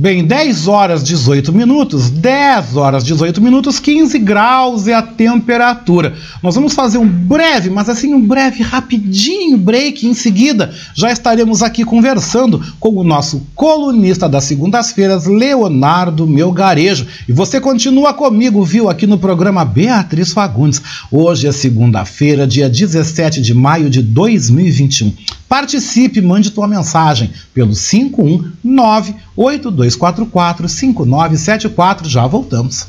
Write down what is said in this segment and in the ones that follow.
Bem, 10 horas 18 minutos, 10 horas 18 minutos, 15 graus é a temperatura. Nós vamos fazer um breve, mas assim um breve, rapidinho break. Em seguida, já estaremos aqui conversando com o nosso colunista das segundas-feiras, Leonardo Melgarejo. E você continua comigo, viu, aqui no programa Beatriz Fagundes. Hoje é segunda-feira, dia 17 de maio de 2021. Participe, mande tua mensagem pelo 51982445974. Já voltamos.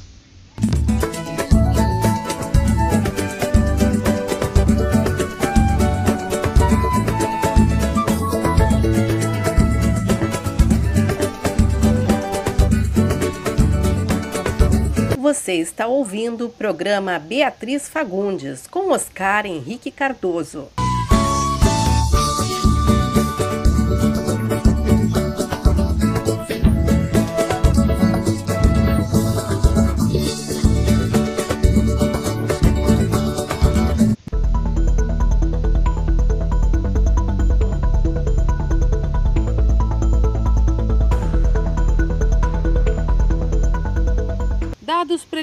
Você está ouvindo o programa Beatriz Fagundes com Oscar Henrique Cardoso.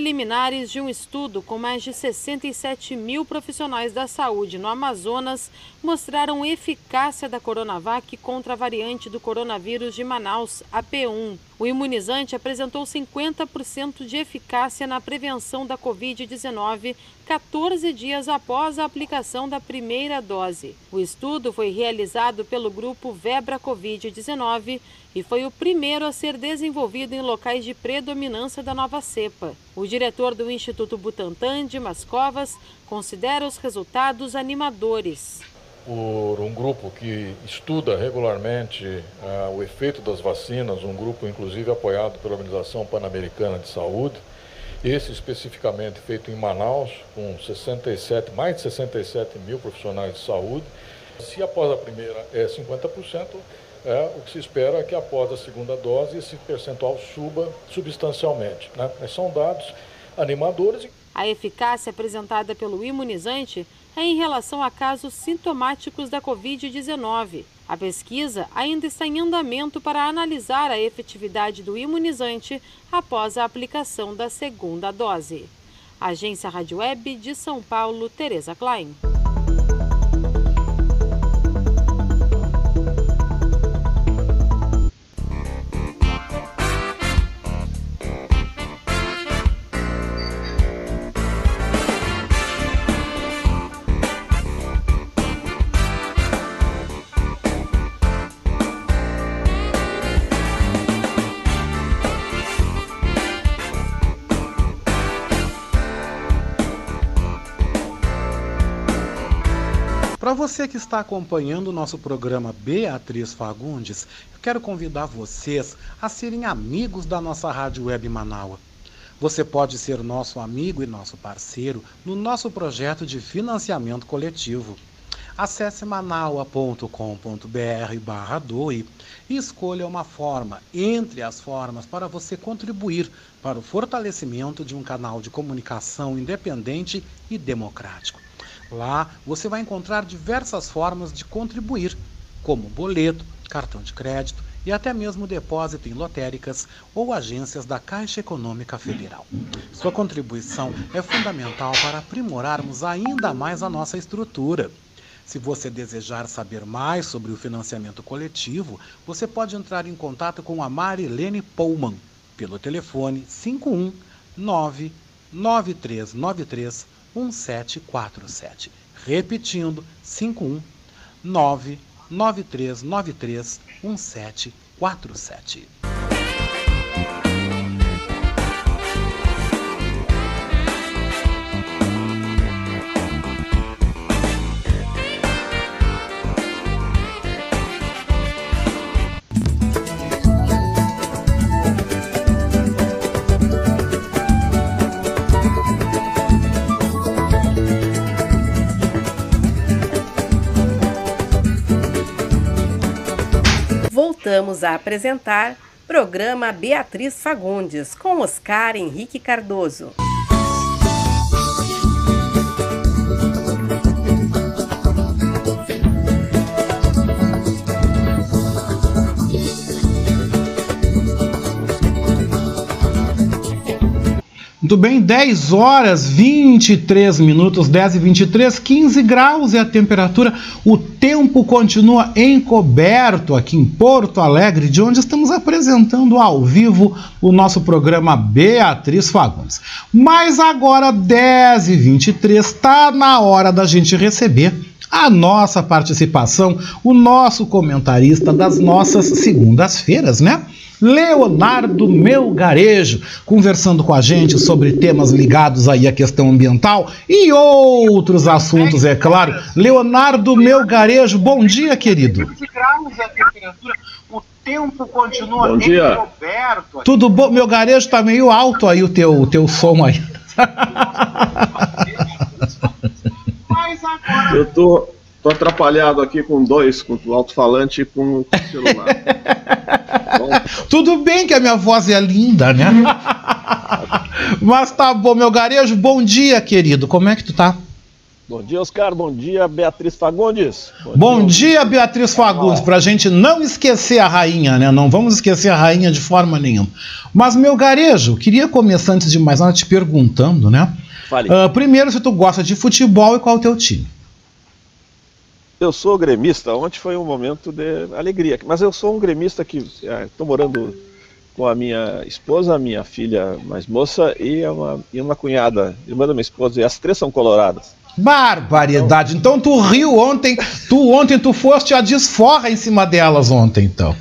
Preliminares de um estudo com mais de 67 mil profissionais da saúde no Amazonas mostraram eficácia da Coronavac contra a variante do coronavírus de Manaus, a P1. O imunizante apresentou 50% de eficácia na prevenção da Covid-19 14 dias após a aplicação da primeira dose. O estudo foi realizado pelo grupo Vebra Covid-19 e foi o primeiro a ser desenvolvido em locais de predominância da nova cepa. O diretor do Instituto Butantan, Dimas Covas, considera os resultados animadores por um grupo que estuda regularmente uh, o efeito das vacinas, um grupo inclusive apoiado pela Organização Pan-Americana de Saúde, esse especificamente feito em Manaus, com 67, mais de 67 mil profissionais de saúde. Se após a primeira é 50%, é, o que se espera é que após a segunda dose esse percentual suba substancialmente. Né? Mas são dados animadores. A eficácia apresentada pelo imunizante é em relação a casos sintomáticos da Covid-19. A pesquisa ainda está em andamento para analisar a efetividade do imunizante após a aplicação da segunda dose. Agência Rádio Web de São Paulo, Tereza Klein. Para você que está acompanhando o nosso programa Beatriz Fagundes, eu quero convidar vocês a serem amigos da nossa Rádio Web Manaua. Você pode ser nosso amigo e nosso parceiro no nosso projeto de financiamento coletivo. Acesse manaua.com.br barra doe e escolha uma forma entre as formas para você contribuir para o fortalecimento de um canal de comunicação independente e democrático. Lá você vai encontrar diversas formas de contribuir, como boleto, cartão de crédito e até mesmo depósito em lotéricas ou agências da Caixa Econômica Federal. Sua contribuição é fundamental para aprimorarmos ainda mais a nossa estrutura. Se você desejar saber mais sobre o financiamento coletivo, você pode entrar em contato com a Marilene Pullman pelo telefone 519 9393 1747. Repetindo, 51 99393 1747. Voltamos a apresentar programa Beatriz Fagundes com Oscar Henrique Cardoso. Muito bem, 10 horas 23 minutos, 10 e 23, 15 graus é a temperatura. O tempo continua encoberto aqui em Porto Alegre, de onde estamos apresentando ao vivo o nosso programa Beatriz Fagundes. Mas agora, 10 e 23, está na hora da gente receber a nossa participação, o nosso comentarista das nossas segundas-feiras, né? Leonardo Melgarejo, conversando com a gente sobre temas ligados aí à questão ambiental e outros assuntos, é claro. Leonardo Melgarejo, bom dia, querido. O tempo continua bom dia. Tudo bom? Meu garejo tá meio alto aí o teu, o teu som aí. Eu tô, tô atrapalhado aqui com dois, com o alto-falante e com o celular. Tudo bem que a minha voz é linda, né? Mas tá bom, meu garejo, bom dia, querido. Como é que tu tá? Bom dia, Oscar. Bom dia, Beatriz Fagundes. Bom, bom dia, dia, Beatriz Fagundes. Pra gente não esquecer a rainha, né? Não vamos esquecer a rainha de forma nenhuma. Mas, meu garejo, queria começar antes de mais nada te perguntando, né? Fale. Uh, primeiro, se tu gosta de futebol e qual é o teu time? Eu sou gremista. Ontem foi um momento de alegria. Mas eu sou um gremista que estou é, morando com a minha esposa, a minha filha mais moça e uma, e uma cunhada, irmã da minha esposa. E as três são coloradas. Barbaridade. Então tu riu ontem, tu ontem tu foste a desforra em cima delas ontem, então.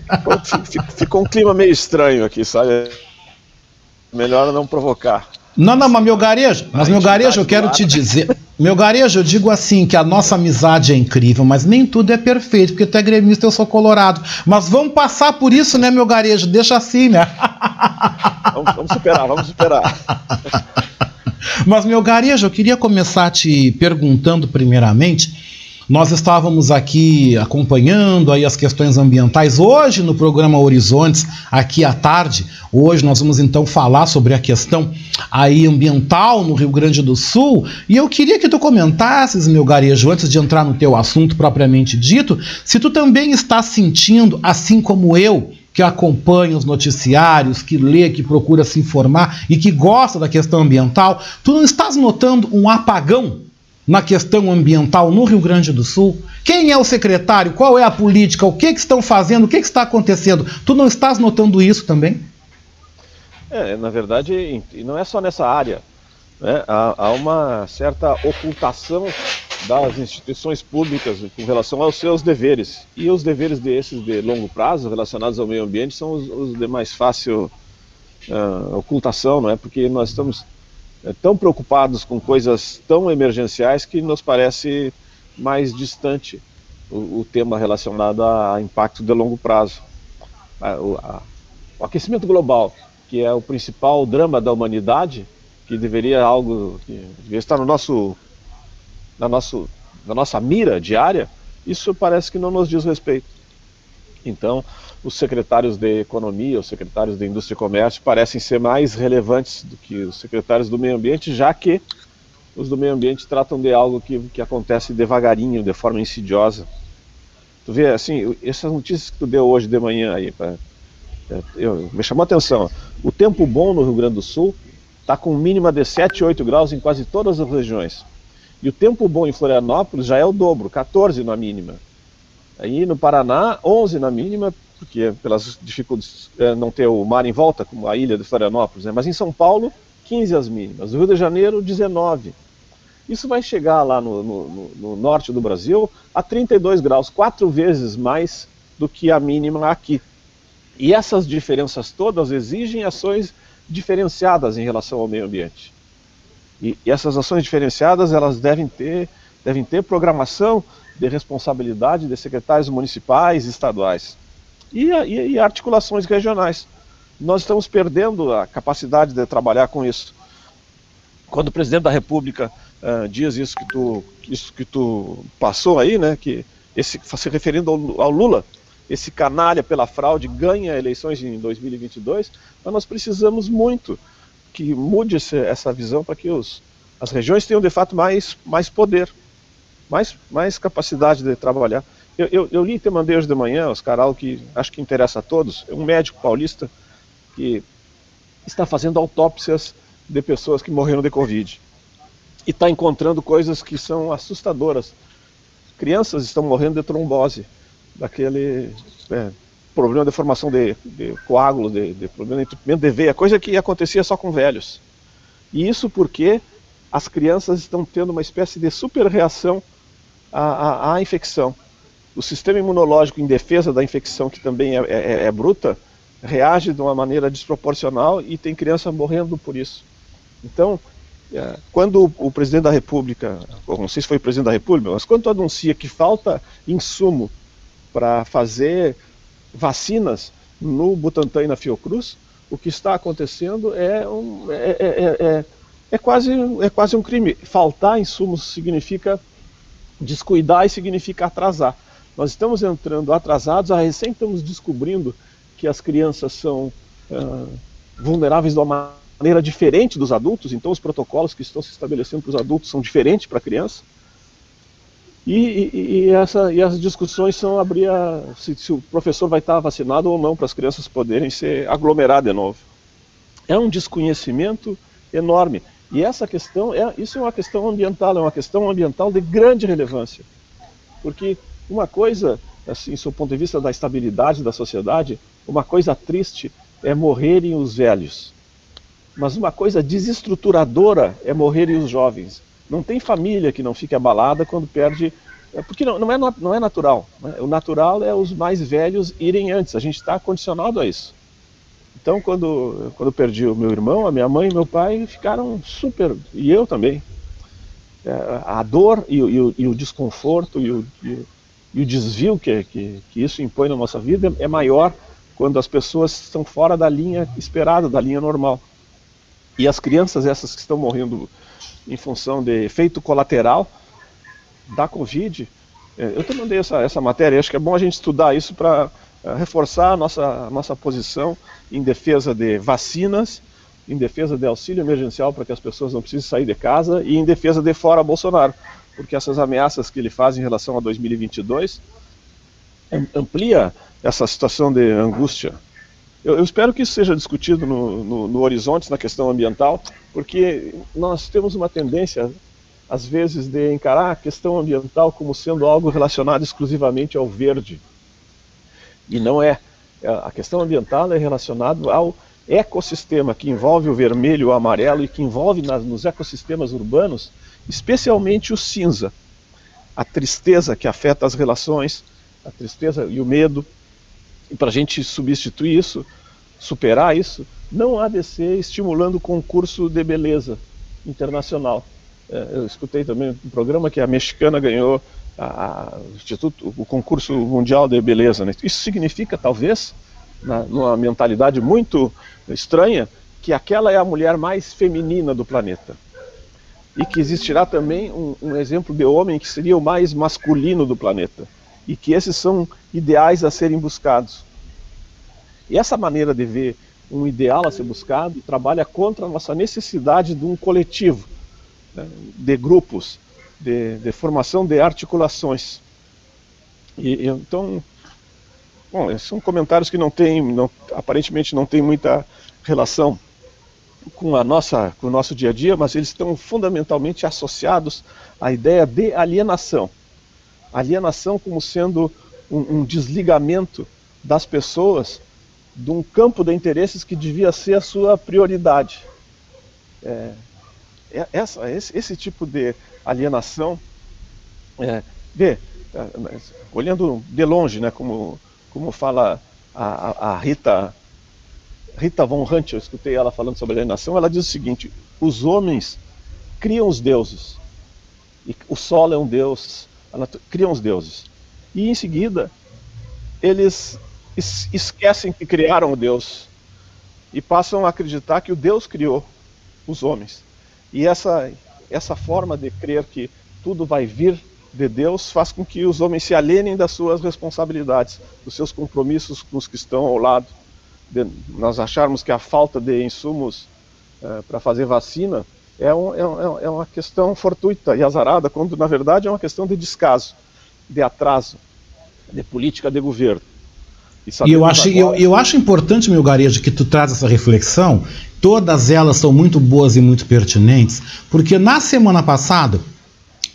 Ficou um clima meio estranho aqui, sabe? Melhor não provocar. Não, não, mas meu garejo, mas meu garejo eu quero te dizer, meu garejo eu digo assim que a nossa amizade é incrível, mas nem tudo é perfeito, porque tu é gremista, eu sou colorado. Mas vamos passar por isso, né, meu garejo? Deixa assim, né? Vamos, vamos superar, vamos superar. Mas meu garejo, eu queria começar te perguntando primeiramente nós estávamos aqui acompanhando aí as questões ambientais hoje no programa Horizontes, aqui à tarde. Hoje nós vamos então falar sobre a questão aí ambiental no Rio Grande do Sul. E eu queria que tu comentasses, meu garejo, antes de entrar no teu assunto propriamente dito, se tu também está sentindo, assim como eu, que acompanha os noticiários, que lê, que procura se informar e que gosta da questão ambiental, tu não estás notando um apagão na questão ambiental no Rio Grande do Sul? Quem é o secretário? Qual é a política? O que, que estão fazendo? O que, que está acontecendo? Tu não estás notando isso também? É, na verdade, não é só nessa área. Né? Há, há uma certa ocultação das instituições públicas com relação aos seus deveres. E os deveres desses de longo prazo, relacionados ao meio ambiente, são os, os de mais fácil uh, ocultação, não é? Porque nós estamos tão preocupados com coisas tão emergenciais que nos parece mais distante o, o tema relacionado a, impacto de longo prazo. A, o, a, o, aquecimento global, que é o principal drama da humanidade, que deveria algo que deveria estar no nosso, na, nosso, na nossa mira diária, isso parece que não nos diz respeito. Então, os secretários de Economia, os secretários de Indústria e Comércio parecem ser mais relevantes do que os secretários do Meio Ambiente, já que os do meio ambiente tratam de algo que, que acontece devagarinho, de forma insidiosa. Tu vê, assim, essas notícias que tu deu hoje de manhã aí, pra, é, eu, me chamou a atenção. O tempo bom no Rio Grande do Sul está com mínima de 7, 8 graus em quase todas as regiões. E o tempo bom em Florianópolis já é o dobro, 14 na mínima. Aí no Paraná, 11 na mínima, porque pelas dificuldades é, não ter o mar em volta, como a ilha de Florianópolis, né? mas em São Paulo, 15 as mínimas. No Rio de Janeiro, 19. Isso vai chegar lá no, no, no norte do Brasil a 32 graus, quatro vezes mais do que a mínima aqui. E essas diferenças todas exigem ações diferenciadas em relação ao meio ambiente. E, e essas ações diferenciadas elas devem ter, devem ter programação de responsabilidade de secretários municipais e estaduais e, e, e articulações regionais. Nós estamos perdendo a capacidade de trabalhar com isso. Quando o presidente da República uh, diz isso que tu, isso que tu passou aí, né, que esse, se referindo ao, ao Lula, esse canalha pela fraude ganha eleições em 2022, mas nós precisamos muito que mude esse, essa visão para que os, as regiões tenham de fato mais, mais poder mais, mais capacidade de trabalhar. Eu, eu, eu li e te mandei hoje de manhã, Oscar, algo que acho que interessa a todos. É um médico paulista que está fazendo autópsias de pessoas que morreram de Covid. E está encontrando coisas que são assustadoras. Crianças estão morrendo de trombose, daquele é, problema de formação de, de coágulo, de, de, problema de entupimento de veia, coisa que acontecia só com velhos. E isso porque as crianças estão tendo uma espécie de super reação à, à, à infecção. O sistema imunológico em defesa da infecção, que também é, é, é bruta, reage de uma maneira desproporcional e tem criança morrendo por isso. Então, é, quando o presidente da República, não sei se foi o presidente da República, mas quando anuncia que falta insumo para fazer vacinas no Butantan e na Fiocruz, o que está acontecendo é, um, é, é, é, é, quase, é quase um crime. Faltar insumos significa descuidar e significa atrasar. Nós estamos entrando atrasados, recém estamos descobrindo que as crianças são uh, vulneráveis de uma maneira diferente dos adultos, então os protocolos que estão se estabelecendo para os adultos são diferentes para a criança. E, e, e, essa, e as discussões são abrir a, se, se, o professor vai estar vacinado ou não para as crianças poderem se aglomerar de novo. É um desconhecimento enorme. E essa questão, é, isso é uma questão ambiental, é uma questão ambiental de grande relevância. Porque uma coisa, assim, do ponto de vista da estabilidade da sociedade, uma coisa triste é morrerem os velhos. Mas uma coisa desestruturadora é morrerem os jovens. Não tem família que não fique abalada quando perde. É, porque não, não, é, não é natural. Né? O natural é os mais velhos irem antes. A gente está condicionado a isso. Então, quando, quando eu perdi o meu irmão, a minha mãe e meu pai ficaram super. E eu também. É, a dor e, e, e, o desconforto e o, e o desvio que, que, que, isso impõe na nossa vida é maior quando as pessoas estão fora da linha esperada, da linha normal. E as crianças, essas que estão morrendo em função de efeito colateral da Covid, é, eu também mandei essa, essa matéria, acho que é bom a gente estudar isso para é, reforçar a nossa, a nossa posição em defesa de vacinas, em defesa de auxílio emergencial para que as pessoas não precisem sair de casa e em defesa de fora Bolsonaro, porque essas ameaças que ele faz em relação a 2022 amplia essa situação de angústia eu, eu espero que isso seja discutido no, no, no Horizonte, na questão ambiental, porque nós temos uma tendência, às vezes, de encarar a questão ambiental como sendo algo relacionado exclusivamente ao verde. E não é. é a questão ambiental é relacionada ao ecossistema que envolve o vermelho o amarelo e que envolve nas, nos ecossistemas urbanos, especialmente o cinza. A tristeza que afeta as relações, a tristeza e o medo, e para a gente substituir isso, superar isso, não há de ser estimulando o concurso de beleza internacional. É, eu escutei também um programa que a mexicana ganhou a, a, o, Instituto, o concurso mundial de beleza. Né? Isso significa, talvez, na, numa mentalidade muito estranha, que aquela é a mulher mais feminina do planeta. E que existirá também um, um exemplo de homem que seria o mais masculino do planeta e que esses são ideais a serem buscados. E essa maneira de ver um ideal a ser buscado trabalha contra a nossa necessidade de um coletivo, né, de grupos, de, de, formação de articulações. E, então, bom, são comentários que não têm, não, aparentemente não têm muita relação com a nossa, com o nosso dia a dia, mas eles estão fundamentalmente associados à ideia de alienação alienação como sendo um, um desligamento das pessoas de um campo de interesses que devia ser a sua prioridade. É, é essa, esse, esse, tipo de alienação, é, é, olhando de longe, né, como, como fala a, a, Rita, Rita von Hunt, eu escutei ela falando sobre alienação, ela diz o seguinte: os homens criam os deuses, e o sol é um deus, criam os deuses. E em seguida, eles esquecem que criaram o Deus e passam a acreditar que o Deus criou os homens. E essa, essa forma de crer que tudo vai vir de Deus faz com que os homens se alienem das suas responsabilidades, dos seus compromissos com os que estão ao lado. De nós acharmos que a falta de insumos uh, para fazer vacina é, um, é, um, é, uma questão fortuita e azarada, quando na verdade é uma questão de descaso, de atraso, de política de governo. E, e eu, acho, agora... eu, eu, acho importante, meu garejo, que tu traz essa reflexão, todas elas são muito boas e muito pertinentes, porque na semana passada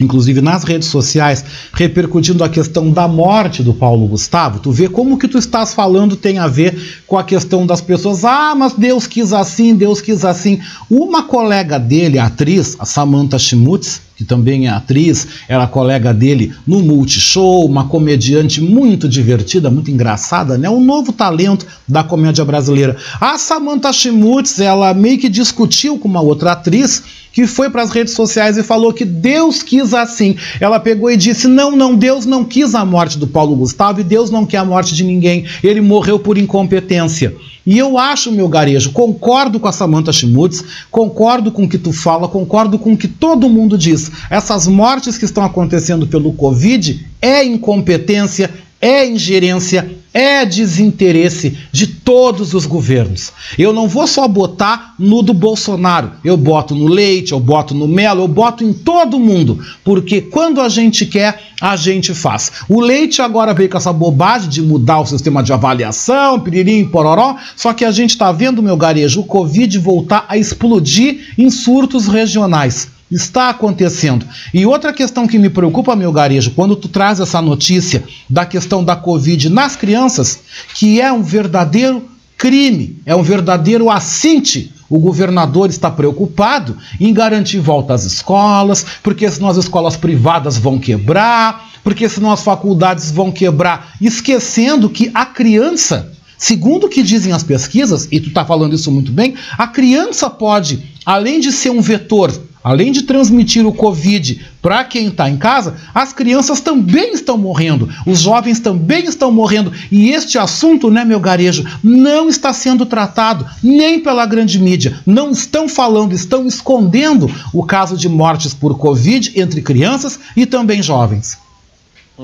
inclusive nas redes sociais, repercutindo a questão da morte do Paulo Gustavo, tu vê como que tu estás falando tem a ver com a questão das pessoas, ah, mas Deus quis assim, Deus quis assim. Uma colega dele, a atriz, a Samantha Schmutz, que também é atriz, era colega dele no Multishow, uma comediante muito divertida, muito engraçada, né? Um novo talento da comédia brasileira. A Samantha Schmutz, ela meio que discutiu com uma outra atriz que foi para as redes sociais e falou que Deus quis assim. Ela pegou e disse: Não, não, Deus não quis a morte do Paulo Gustavo e Deus não quer a morte de ninguém. Ele morreu por incompetência. E eu acho, meu garejo, concordo com a Samantha Schmutz, concordo com o que tu fala, concordo com o que todo mundo diz. Essas mortes que estão acontecendo pelo Covid é incompetência, é ingerência, é desinteresse de todos os governos. Eu não vou só botar no do Bolsonaro, eu boto no Leite, eu boto no Melo, eu boto em todo mundo, porque quando a gente quer, a gente faz. O Leite agora veio com essa bobagem de mudar o sistema de avaliação, piririm, pororó, só que a gente está vendo, meu garejo, o Covid voltar a explodir em surtos regionais. Está acontecendo. E outra questão que me preocupa, meu garejo, quando tu traz essa notícia da questão da Covid nas crianças, que é um verdadeiro crime, é um verdadeiro assinte. O governador está preocupado em garantir volta às escolas, porque senão as escolas privadas vão quebrar, porque senão as faculdades vão quebrar, esquecendo que a criança, segundo o que dizem as pesquisas, e tu está falando isso muito bem, a criança pode, além de ser um vetor Além de transmitir o Covid para quem está em casa, as crianças também estão morrendo, os jovens também estão morrendo. E este assunto, né, meu garejo, não está sendo tratado nem pela grande mídia. Não estão falando, estão escondendo o caso de mortes por Covid entre crianças e também jovens.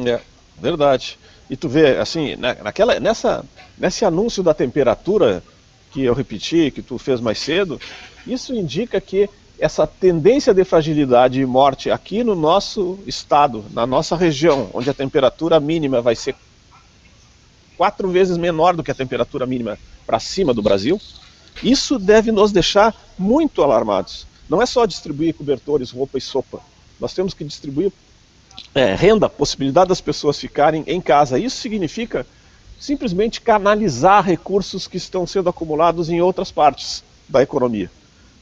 É, verdade. E tu vê, assim, naquela, nessa, nesse anúncio da temperatura que eu repeti, que tu fez mais cedo, isso indica que essa tendência de fragilidade e morte aqui no nosso estado, na nossa região, onde a temperatura mínima vai ser quatro vezes menor do que a temperatura mínima para cima do Brasil, isso deve nos deixar muito alarmados. Não é só distribuir cobertores, roupa e sopa. Nós temos que distribuir é, renda, possibilidade das pessoas ficarem em casa. Isso significa simplesmente canalizar recursos que estão sendo acumulados em outras partes da economia.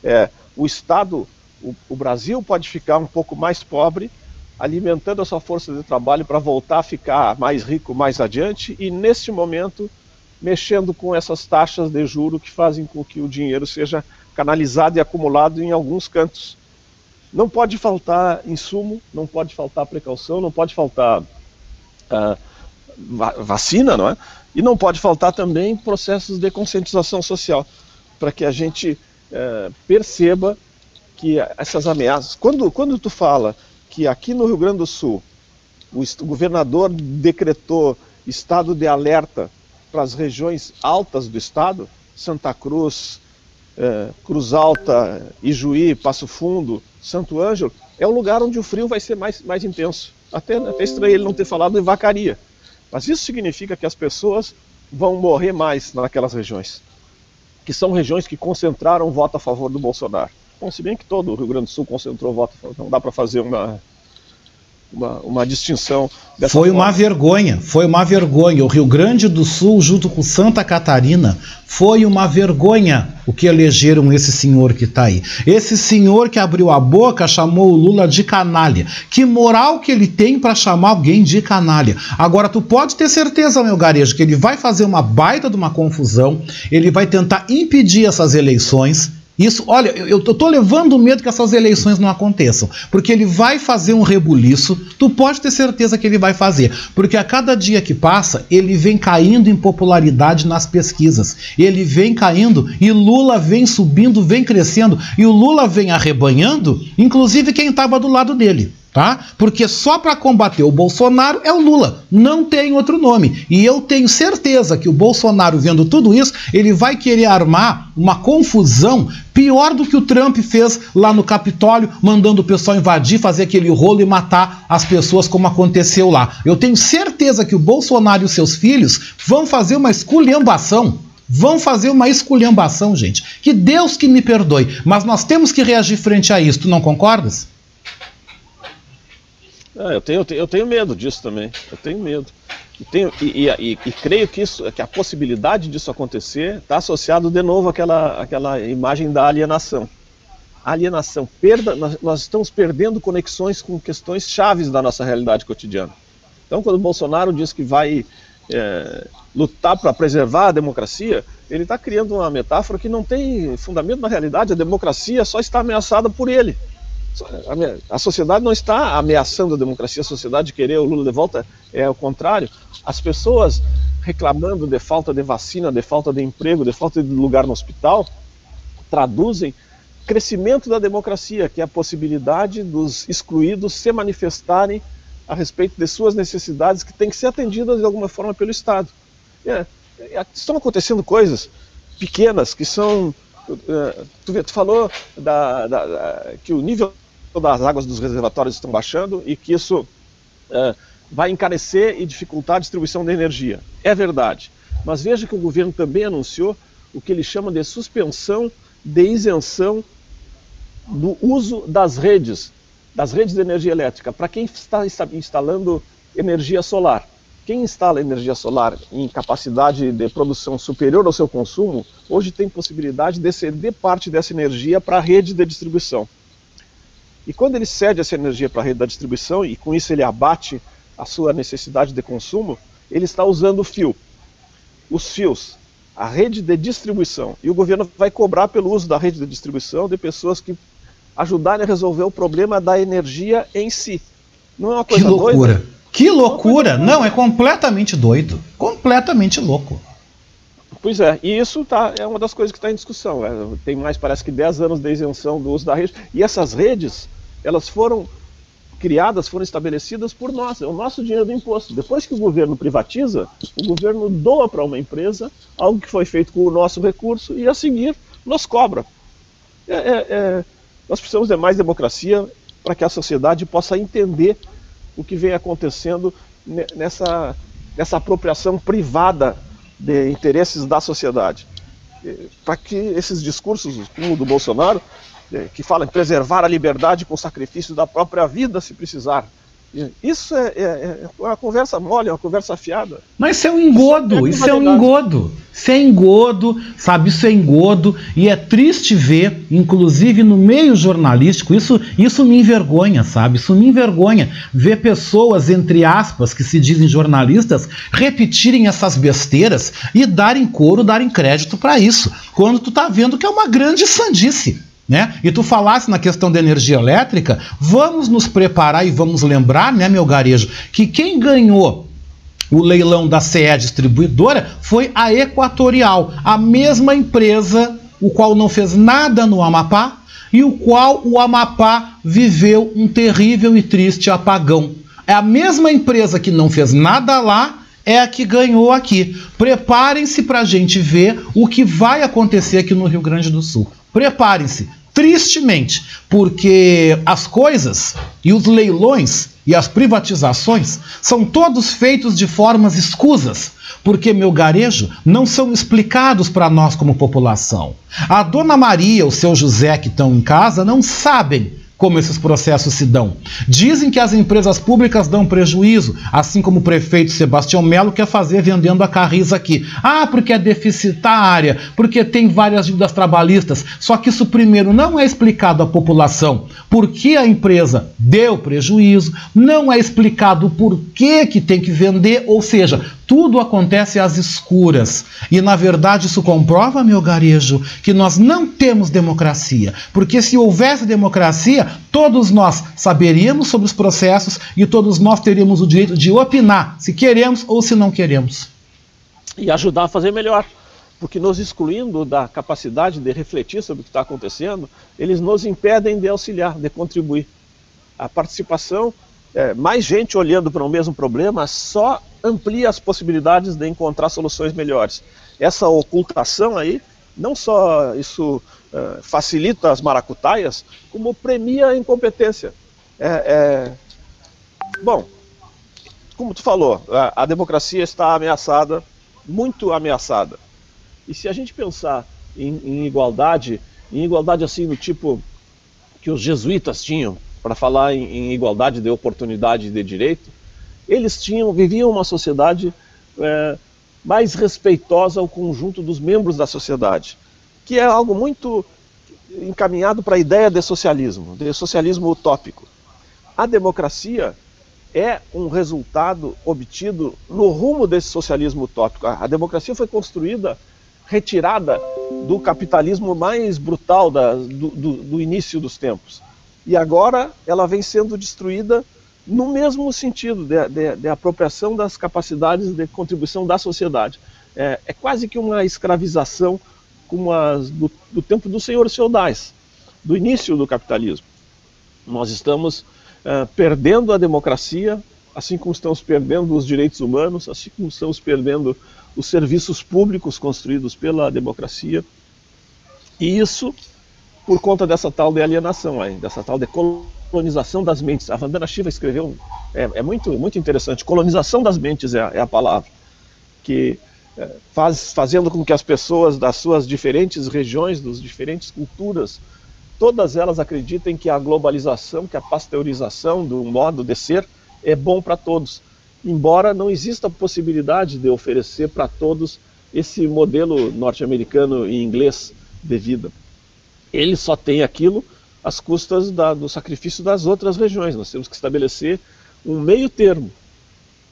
É, o Estado, o, o Brasil pode ficar um pouco mais pobre, alimentando a sua força de trabalho para voltar a ficar mais rico mais adiante e, neste momento, mexendo com essas taxas de juro que fazem com que o dinheiro seja canalizado e acumulado em alguns cantos. Não pode faltar insumo, não pode faltar precaução, não pode faltar uh, vacina, não é? E não pode faltar também processos de conscientização social, para que a gente é, perceba que essas ameaças. Quando, quando tu fala que aqui no Rio Grande do Sul o, governador decretou estado de alerta para as regiões altas do estado, Santa Cruz, é, Cruz Alta, Ijuí, Passo Fundo, Santo Ângelo, é o lugar onde o frio vai ser mais, mais intenso. Até, até estranho ele não ter falado em vacaria. Mas isso significa que as pessoas vão morrer mais naquelas regiões que são regiões que concentraram voto a favor do Bolsonaro. Bom, se bem que todo o Rio Grande do Sul concentrou voto não dá para fazer uma, uma, uma, distinção dessa Foi forma. uma vergonha, foi uma vergonha. O Rio Grande do Sul, junto com Santa Catarina, foi uma vergonha o que elegeram esse senhor que está aí. Esse senhor que abriu a boca chamou o Lula de canalha. Que moral que ele tem para chamar alguém de canalha? Agora, tu pode ter certeza, meu garejo, que ele vai fazer uma baita de uma confusão, ele vai tentar impedir essas eleições isso, olha, eu, tô levando medo que essas eleições não aconteçam, porque ele vai fazer um rebuliço, tu pode ter certeza que ele vai fazer, porque a cada dia que passa, ele vem caindo em popularidade nas pesquisas, ele vem caindo e Lula vem subindo, vem crescendo, e o Lula vem arrebanhando, inclusive quem estava do lado dele tá? Porque só para combater o Bolsonaro é o Lula, não tem outro nome. E eu tenho certeza que o Bolsonaro, vendo tudo isso, ele vai querer armar uma confusão pior do que o Trump fez lá no Capitólio, mandando o pessoal invadir, fazer aquele rolo e matar as pessoas como aconteceu lá. Eu tenho certeza que o Bolsonaro e os seus filhos vão fazer uma esculhambação Vão fazer uma esculhambação, gente. Que Deus que me perdoe. Mas nós temos que reagir frente a isso. Tu não concordas? É, eu, tenho, eu, tenho, medo disso também. Eu tenho medo. E, tenho, e, e, e, creio que, isso, que a possibilidade disso acontecer está associado de novo àquela, àquela imagem da alienação. alienação, perda, nós, nós, estamos perdendo conexões com questões chaves da nossa realidade cotidiana. Então, quando o Bolsonaro diz que vai é, lutar para preservar a democracia, ele está criando uma metáfora que não tem fundamento na realidade. A democracia só está ameaçada por ele. A sociedade não está ameaçando a democracia, a sociedade querer o Lula de volta é o contrário. As pessoas reclamando de falta de vacina, de falta de emprego, de falta de lugar no hospital, traduzem crescimento da democracia, que é a possibilidade dos excluídos se manifestarem a respeito de suas necessidades que têm que ser atendidas de alguma forma pelo Estado. É, é, estão acontecendo coisas pequenas que são. Uh, tu, tu, falou da, da, da, que o nível das águas dos reservatórios estão baixando e que isso uh, vai encarecer e dificultar a distribuição de energia. É verdade. Mas veja que o governo também anunciou o que ele chama de suspensão de isenção do uso das redes das redes de energia elétrica para quem está instalando energia solar. Quem instala energia solar em capacidade de produção superior ao seu consumo, hoje tem possibilidade de ceder parte dessa energia para a rede de distribuição. E quando ele cede essa energia para a rede da distribuição e com isso ele abate a sua necessidade de consumo, ele está usando o fio. Os fios, a rede de distribuição. E o governo vai cobrar pelo uso da rede de distribuição de pessoas que ajudarem a resolver o problema da energia em si. Não é uma coisa que loucura. Doida? Que loucura! Não, é completamente doido. Completamente louco. Pois é, e isso tá, é uma das coisas que está em discussão. É, tem mais, parece que 10 anos de isenção do uso da rede. E essas redes, elas foram criadas, foram estabelecidas por nós, é o nosso dinheiro do imposto. Depois que o governo privatiza, o governo doa para uma empresa algo que foi feito com o nosso recurso e a seguir nos cobra. É, é, é nós precisamos de mais democracia para que a sociedade possa entender o que vem acontecendo nessa, nessa apropriação privada de interesses da sociedade. Para que esses discursos, como o do Bolsonaro, eh, que falam em preservar a liberdade com sacrifício da própria vida, se precisar, isso é, é, é, uma conversa mole, é uma conversa fiada. Mas isso é um engodo, isso é um engodo. Isso é engodo, sabe? Isso é engodo. E é triste ver, inclusive no meio jornalístico, isso, isso me envergonha, sabe? Isso me envergonha ver pessoas, entre aspas, que se dizem jornalistas, repetirem essas besteiras e darem coro, darem crédito para isso. Quando tu tá vendo que é uma grande sandice. Né? E tu falasse na questão da energia elétrica, vamos nos preparar e vamos lembrar, né, meu garejo, que quem ganhou o leilão da CE distribuidora foi a Equatorial, a mesma empresa o qual não fez nada no Amapá e o qual o Amapá viveu um terrível e triste apagão. É a mesma empresa que não fez nada lá é a que ganhou aqui. Preparem-se para a gente ver o que vai acontecer aqui no Rio Grande do Sul. Preparem-se, tristemente, porque as coisas e os leilões e as privatizações são todos feitos de formas escusas, porque meu garejo não são explicados para nós como população. A dona Maria, o seu José que estão em casa não sabem como esses processos se dão. Dizem que as empresas públicas dão prejuízo, assim como o prefeito Sebastião Melo quer fazer vendendo a Carris aqui. Ah, porque é deficitária, porque tem várias dívidas trabalhistas. Só que isso primeiro não é explicado à população. Por que a empresa deu prejuízo, não é explicado por que, que tem que vender, ou seja, tudo acontece às escuras. E na verdade isso comprova, meu garejo, que nós não temos democracia. Porque se houvesse democracia, todos nós saberíamos sobre os processos e todos nós teríamos o direito de opinar se queremos ou se não queremos. E ajudar a fazer melhor. Porque nos excluindo da capacidade de refletir sobre o que está acontecendo, eles nos impedem de auxiliar, de contribuir. A participação, é, mais gente olhando para o mesmo problema, só amplia as possibilidades de encontrar soluções melhores. Essa ocultação aí, não só isso uh, facilita as maracutaias, como premia a incompetência. É, é... Bom, como tu falou, a, a democracia está ameaçada, muito ameaçada. E se a gente pensar em, em igualdade, em igualdade assim no tipo que os jesuítas tinham, para falar em, em, igualdade de oportunidade e de direito, eles tinham, viviam uma sociedade é, mais respeitosa ao conjunto dos membros da sociedade, que é algo muito encaminhado para a ideia de socialismo, de socialismo utópico. A democracia é um resultado obtido no rumo desse socialismo utópico. A democracia foi construída retirada do capitalismo mais brutal da, do, do, do, início dos tempos. E agora ela vem sendo destruída no mesmo sentido de, de, de apropriação das capacidades de contribuição da sociedade. É, é quase que uma escravização como as do, do tempo dos senhores feudais, do início do capitalismo. Nós estamos é, perdendo a democracia, assim como estamos perdendo os direitos humanos, assim como estamos perdendo os serviços públicos construídos pela democracia. E isso por conta dessa tal de alienação, aí, dessa tal de colonização das mentes. A Vandana Shiva escreveu, é, é muito, muito interessante, colonização das mentes é a, é a palavra, que é, faz, fazendo com que as pessoas das suas diferentes regiões, das diferentes culturas, todas elas acreditem que a globalização, que a pasteurização do modo de ser é bom para todos embora não exista a possibilidade de oferecer para todos esse modelo norte-americano e inglês de vida. Ele só tem aquilo às custas da, do sacrifício das outras regiões. Nós temos que estabelecer um meio termo,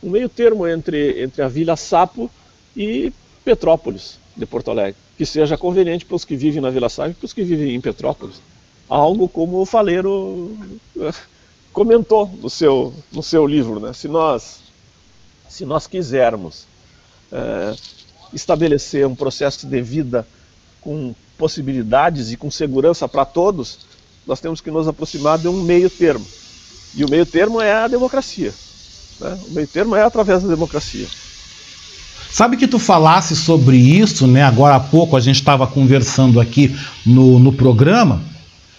um meio termo entre, entre a Vila Sapo e Petrópolis, de Porto Alegre, que seja conveniente para os que vivem na Vila Sapo e para os que vivem em Petrópolis. Algo como o Faleiro eh, comentou no seu, no seu livro. Né? Se nós se nós quisermos é, estabelecer um processo de vida com possibilidades e com segurança para todos, nós temos que nos aproximar de um meio termo. E o meio termo é a democracia. Né? O meio termo é através da democracia. Sabe que tu falasse sobre isso, né? Agora há pouco a gente estava conversando aqui no, no programa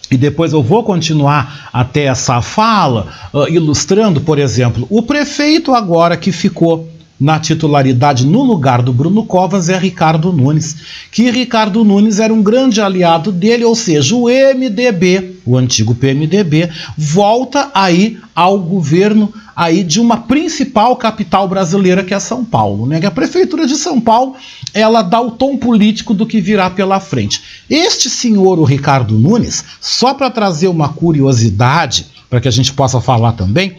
e depois eu vou continuar até essa fala, uh, ilustrando, por exemplo, o prefeito agora que ficou na titularidade no lugar do Bruno Covas é Ricardo Nunes, que Ricardo Nunes era um grande aliado dele, ou seja, o MDB, o antigo PMDB, volta aí ao governo aí de uma principal capital brasileira que é São Paulo, né? Que a prefeitura de São Paulo, ela dá o tom político do que virá pela frente. Este senhor, o Ricardo Nunes, só para trazer uma curiosidade, para que a gente possa falar também,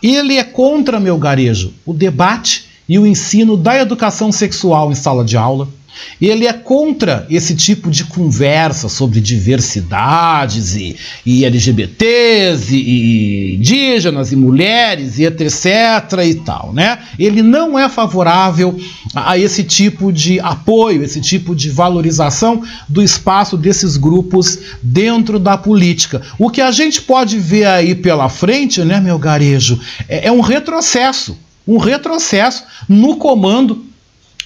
ele é contra meu garejo, o debate e o ensino da educação sexual em sala de aula. Ele é contra esse tipo de conversa sobre diversidades e, e LGBTs e, e, indígenas e mulheres e etc e tal, né? Ele não é favorável a, a esse tipo de apoio, esse tipo de valorização do espaço desses grupos dentro da política. O que a gente pode ver aí pela frente, né, meu garejo, é, é um retrocesso, um retrocesso no comando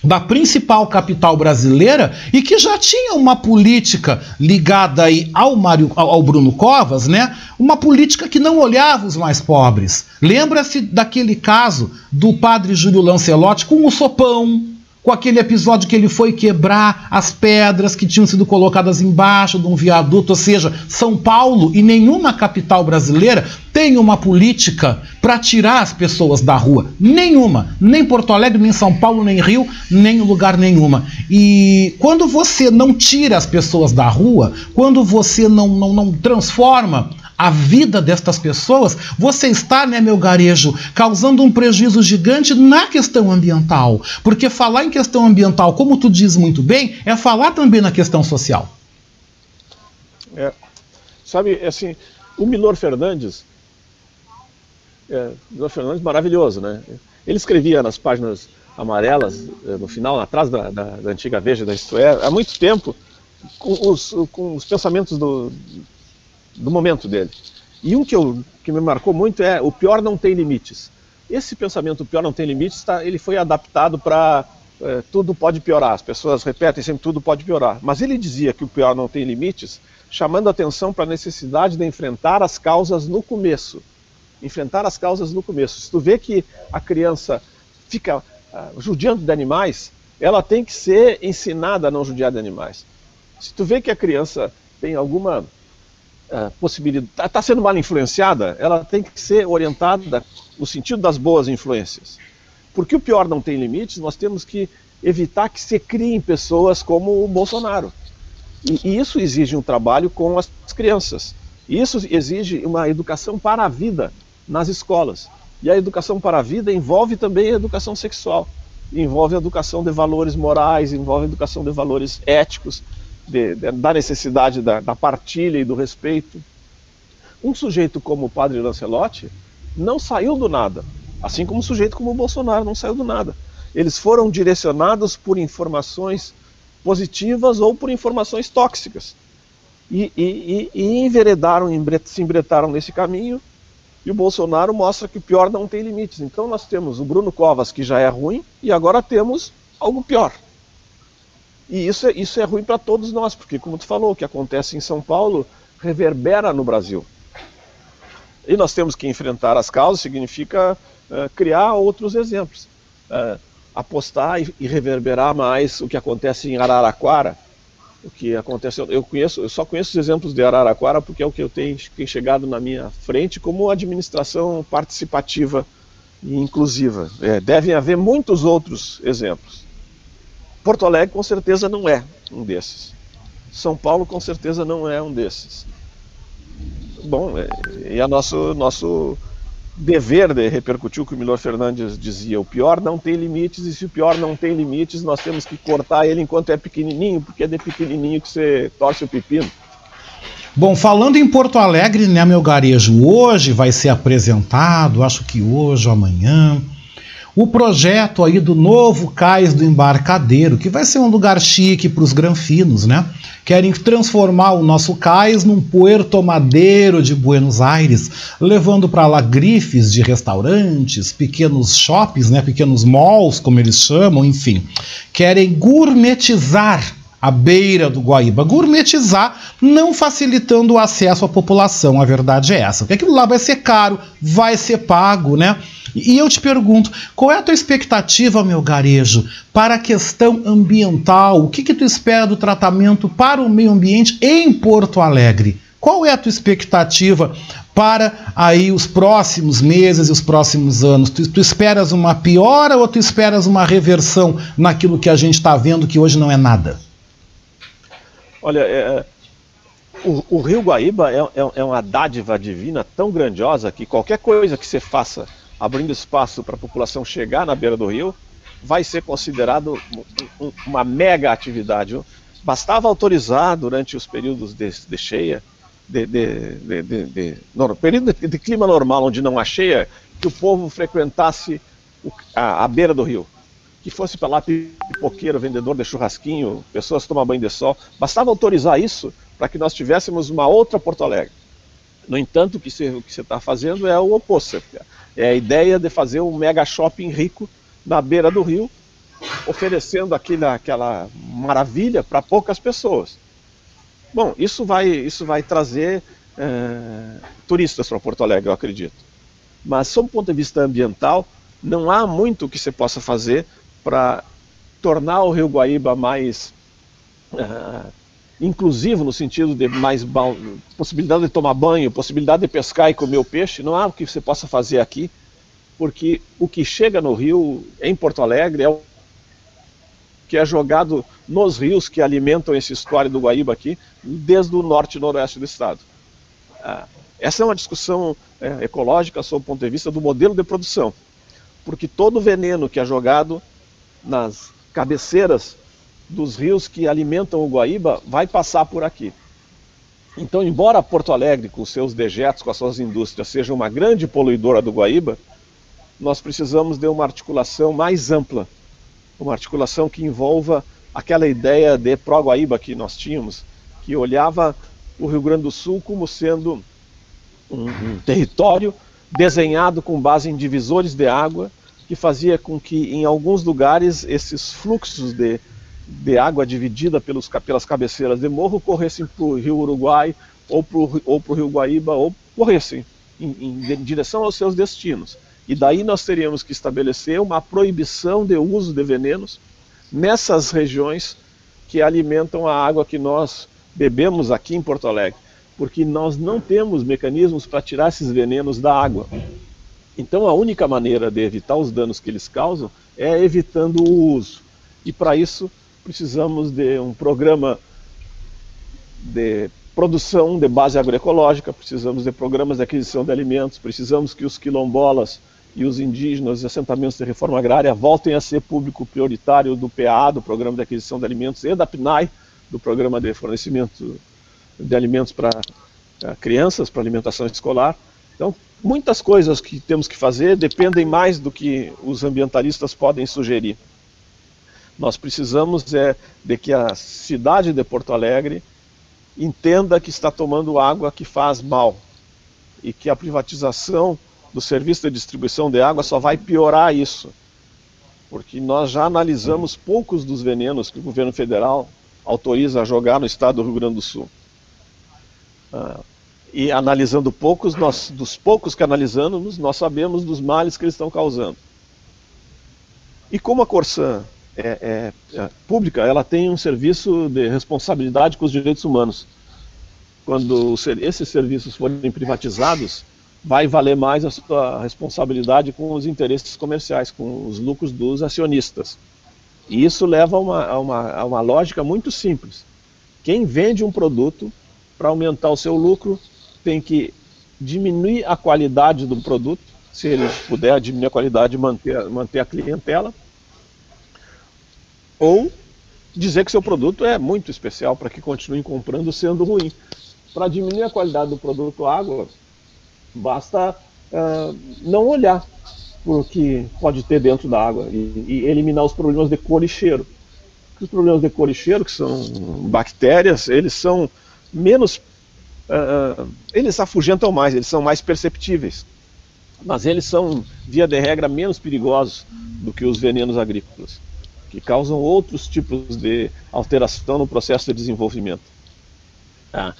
da principal capital brasileira e que já tinha uma política ligada aí ao, Mário, ao Bruno Covas, né? Uma política que não olhava os mais pobres. Lembra-se daquele caso do padre Júlio Lancelotti com o sopão, com aquele episódio que ele foi quebrar as pedras que tinham sido colocadas embaixo de um viaduto, ou seja, São Paulo e nenhuma capital brasileira tem uma política para tirar as pessoas da rua. Nenhuma. Nem Porto Alegre, nem São Paulo, nem Rio, nem lugar nenhuma. E quando você não tira as pessoas da rua, quando você não, não, não transforma a vida destas pessoas, você está, né, meu garejo, causando um prejuízo gigante na questão ambiental. Porque falar em questão ambiental, como tu diz muito bem, é falar também na questão social. É, sabe, assim, o Milor Fernandes, é, Milor Fernandes maravilhoso, né? Ele escrevia nas páginas amarelas, é, no final, atrás da, da, da antiga Veja da Isto é, há muito tempo, com os, com os pensamentos do, do momento dele. E um que, eu, que me marcou muito é o pior não tem limites. Esse pensamento, o pior não tem limites, tá, ele foi adaptado para é, tudo pode piorar. As pessoas repetem sempre tudo pode piorar. Mas ele dizia que o pior não tem limites, chamando atenção para a necessidade de enfrentar as causas no começo. Enfrentar as causas no começo. Se tu vê que a criança fica uh, judiando de animais, ela tem que ser ensinada a não judiar de animais. Se tu vê que a criança tem alguma uh, possibilidade, está tá sendo mal influenciada, ela tem que ser orientada no sentido das boas influências. Porque o pior não tem limites, nós temos que evitar que se criem pessoas como o Bolsonaro. E, e isso exige um trabalho com as crianças. Isso exige uma educação para a vida nas escolas. E a educação para a vida envolve também a educação sexual, envolve a educação de valores morais, envolve a educação de valores éticos, de, de, da necessidade da, da, partilha e do respeito. Um sujeito como o padre Lancelotti não saiu do nada, assim como um sujeito como o Bolsonaro não saiu do nada. Eles foram direcionados por informações positivas ou por informações tóxicas. E, e, e, enveredaram, se embretaram nesse caminho, e o Bolsonaro mostra que o pior não tem limites. Então nós temos o Bruno Covas, que já é ruim, e agora temos algo pior. E isso é, isso é ruim para todos nós, porque, como tu falou, o que acontece em São Paulo reverbera no Brasil. E nós temos que enfrentar as causas, significa uh, criar outros exemplos. Uh, apostar e, e reverberar mais o que acontece em Araraquara, o que aconteceu. Eu conheço, eu só conheço os exemplos de Araraquara porque é o que eu tenho, tenho chegado na minha frente como administração participativa e inclusiva. É, devem haver muitos outros exemplos. Porto Alegre com certeza não é um desses. São Paulo com certeza não é um desses. Bom, é, e a nosso nosso dever de repercutir o que o Milor Fernandes dizia. O pior não tem limites, e se o pior não tem limites, nós temos que cortar ele enquanto é pequenininho, porque é de pequenininho que você torce o pepino. Bom, falando em Porto Alegre, né, meu garejo, hoje vai ser apresentado, acho que hoje ou amanhã, o projeto aí do novo cais do embarcadeiro, que vai ser um lugar chique para os granfinos, né? Querem transformar o nosso cais num puerto madeiro de Buenos Aires, levando para lá grifes de restaurantes, pequenos shoppings, né, pequenos malls, como eles chamam, enfim. Querem gourmetizar a beira do Guaíba, gourmetizar, não facilitando o acesso à população. A verdade é essa. Porque aquilo lá vai ser caro, vai ser pago, né? E eu te pergunto, qual é a tua expectativa, meu garejo, para a questão ambiental? O que, que tu espera do tratamento para o meio ambiente em Porto Alegre? Qual é a tua expectativa para aí os próximos meses e os próximos anos? Tu, tu esperas uma piora ou tu esperas uma reversão naquilo que a gente está vendo que hoje não é nada? Olha, é, é, o, o, Rio Guaíba é, é, é uma dádiva divina tão grandiosa que qualquer coisa que você faça abrindo espaço para a população chegar na beira do rio, vai ser considerado uma mega atividade. Bastava autorizar durante os períodos de, de cheia, de, de, de no, período de, clima normal, onde não há cheia, que o povo frequentasse a, a, beira do rio. Que fosse para lá pipoqueiro, vendedor de churrasquinho, pessoas tomar banho de sol. Bastava autorizar isso para que nós tivéssemos uma outra Porto Alegre. No entanto, o que você está fazendo é o oposto. É a ideia de fazer um mega shopping rico na beira do rio, oferecendo aquela, aquela maravilha para poucas pessoas. Bom, isso vai, isso vai trazer é, turistas para Porto Alegre, eu acredito. Mas, sob o ponto de vista ambiental, não há muito que você possa fazer para tornar o Rio Guaíba mais uh, inclusivo no sentido de mais possibilidade de tomar banho, possibilidade de pescar e comer o peixe, não há o que você possa fazer aqui, porque o que chega no rio, em Porto Alegre, é o que é jogado nos rios que alimentam esse estuário do Guaíba aqui, desde o norte e noroeste do estado. Ah, essa é uma discussão é, ecológica sob o ponto de vista do modelo de produção, porque todo veneno que é jogado nas cabeceiras dos rios que alimentam o Guaíba vai passar por aqui. Então, embora Porto Alegre, com seus dejetos, com as suas indústrias, seja uma grande poluidora do Guaíba, nós precisamos de uma articulação mais ampla, uma articulação que envolva aquela ideia de pró-Guaíba que nós tínhamos, que olhava o Rio Grande do Sul como sendo um, um território desenhado com base em divisores de água, que fazia com que em alguns lugares esses fluxos de de água dividida pelos, pelas cabeceiras de morro corressem para o rio Uruguai ou para o rio Guaíba ou corressem em, em, em direção aos seus destinos. E daí nós teríamos que estabelecer uma proibição de uso de venenos nessas regiões que alimentam a água que nós bebemos aqui em Porto Alegre, porque nós não temos mecanismos para tirar esses venenos da água. Então a única maneira de evitar os danos que eles causam é evitando o uso. E para isso precisamos de um programa de produção de base agroecológica, precisamos de programas de aquisição de alimentos, precisamos que os quilombolas e os indígenas e assentamentos de reforma agrária voltem a ser público prioritário do PA, do Programa de Aquisição de Alimentos, e da PNAE, do Programa de Fornecimento de Alimentos para crianças, para alimentação escolar. Então, muitas coisas que temos que fazer dependem mais do que os ambientalistas podem sugerir. Nós precisamos é, de que a cidade de Porto Alegre entenda que está tomando água que faz mal e que a privatização do serviço de distribuição de água só vai piorar isso. Porque nós já analisamos poucos dos venenos que o governo federal autoriza a jogar no estado do Rio Grande do Sul. Ah, e analisando poucos, nós, dos poucos que analisamos, nós sabemos dos males que eles estão causando. E como a Corsan é, é, é pública, ela tem um serviço de responsabilidade com os direitos humanos. Quando esses serviços forem privatizados, vai valer mais a sua responsabilidade com os interesses comerciais, com os lucros dos acionistas. E isso leva a uma, a uma, a uma lógica muito simples. Quem vende um produto, para aumentar o seu lucro, tem que diminuir a qualidade do produto, se ele puder diminuir a qualidade e manter, manter a clientela, ou dizer que seu produto é muito especial para que continuem comprando sendo ruim. Para diminuir a qualidade do produto água, Basta uh, não olhar para o que pode ter dentro da água e, e, eliminar os problemas de cor e cheiro. Os problemas de cor e cheiro, que são bactérias, eles são menos. Uh, eles afugentam mais, eles são mais perceptíveis. Mas eles são, via de regra, menos perigosos do que os venenos agrícolas, que causam outros tipos de alteração no processo de desenvolvimento. Ah,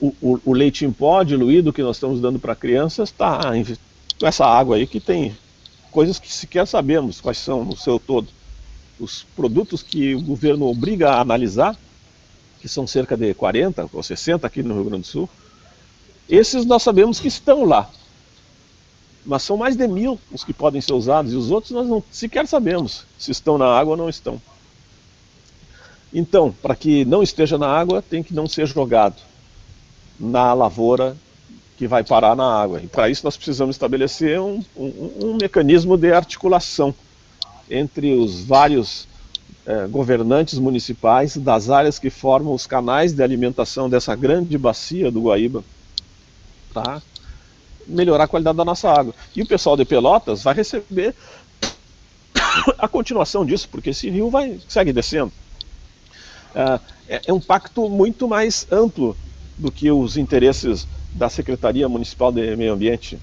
o, o, o, leite em pó diluído que nós estamos dando para crianças está com essa água aí que tem coisas que sequer sabemos quais são no seu todo. Os produtos que o governo obriga a analisar, que são cerca de 40 ou 60 aqui no Rio Grande do Sul, esses nós sabemos que estão lá. Mas são mais de mil os que podem ser usados e os outros nós não sequer sabemos se estão na água ou não estão. Então, para que não esteja na água, tem que não ser jogado na lavoura que vai parar na água. E para isso nós precisamos estabelecer um, um, um, mecanismo de articulação entre os vários eh, governantes municipais das áreas que formam os canais de alimentação dessa grande bacia do Guaíba, para melhorar a qualidade da nossa água. E o pessoal de Pelotas vai receber a continuação disso, porque esse rio vai segue descendo. Uh, é, é um pacto muito mais amplo do que os interesses da Secretaria Municipal de Meio Ambiente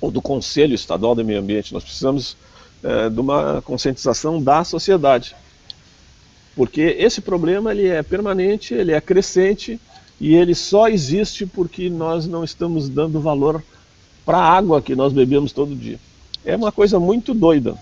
ou do Conselho Estadual de Meio Ambiente. Nós precisamos é, de uma conscientização da sociedade, porque esse problema ele é permanente, ele é crescente e ele só existe porque nós não estamos dando valor para a água que nós bebemos todo dia. É uma coisa muito doida.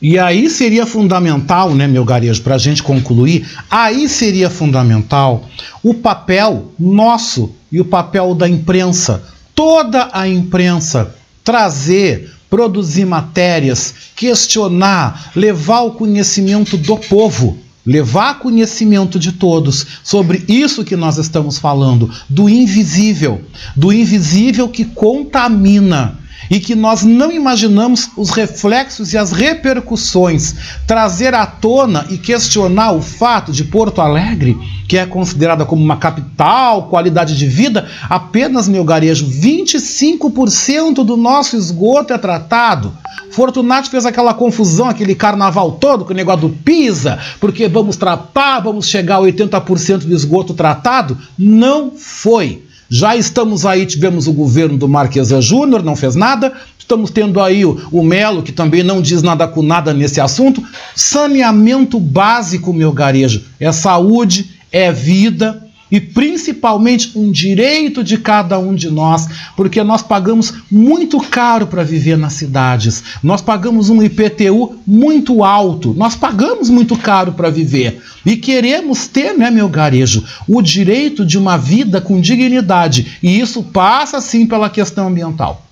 E aí seria fundamental, né, meu garejo, para a gente concluir, aí seria fundamental o papel nosso e o papel da imprensa, toda a imprensa, trazer, produzir matérias, questionar, levar o conhecimento do povo, levar conhecimento de todos sobre isso que nós estamos falando, do invisível, do invisível que contamina e que nós não imaginamos os reflexos e as repercussões. Trazer à tona e questionar o fato de Porto Alegre, que é considerada como uma capital, qualidade de vida, apenas, meu garejo, 25% do nosso esgoto é tratado. Fortunato fez aquela confusão, aquele carnaval todo com o negócio do PISA, porque vamos tratar, vamos chegar a 80% do esgoto tratado. Não foi. Já estamos aí, tivemos o governo do Marquesa Júnior, não fez nada. Estamos tendo aí o, o Melo, que também não diz nada com nada nesse assunto. Saneamento básico, meu garejo, é saúde, é vida, e principalmente um direito de cada um de nós, porque nós pagamos muito caro para viver nas cidades. Nós pagamos um IPTU muito alto. Nós pagamos muito caro para viver e queremos ter, né, meu garejo, o direito de uma vida com dignidade, e isso passa sim pela questão ambiental.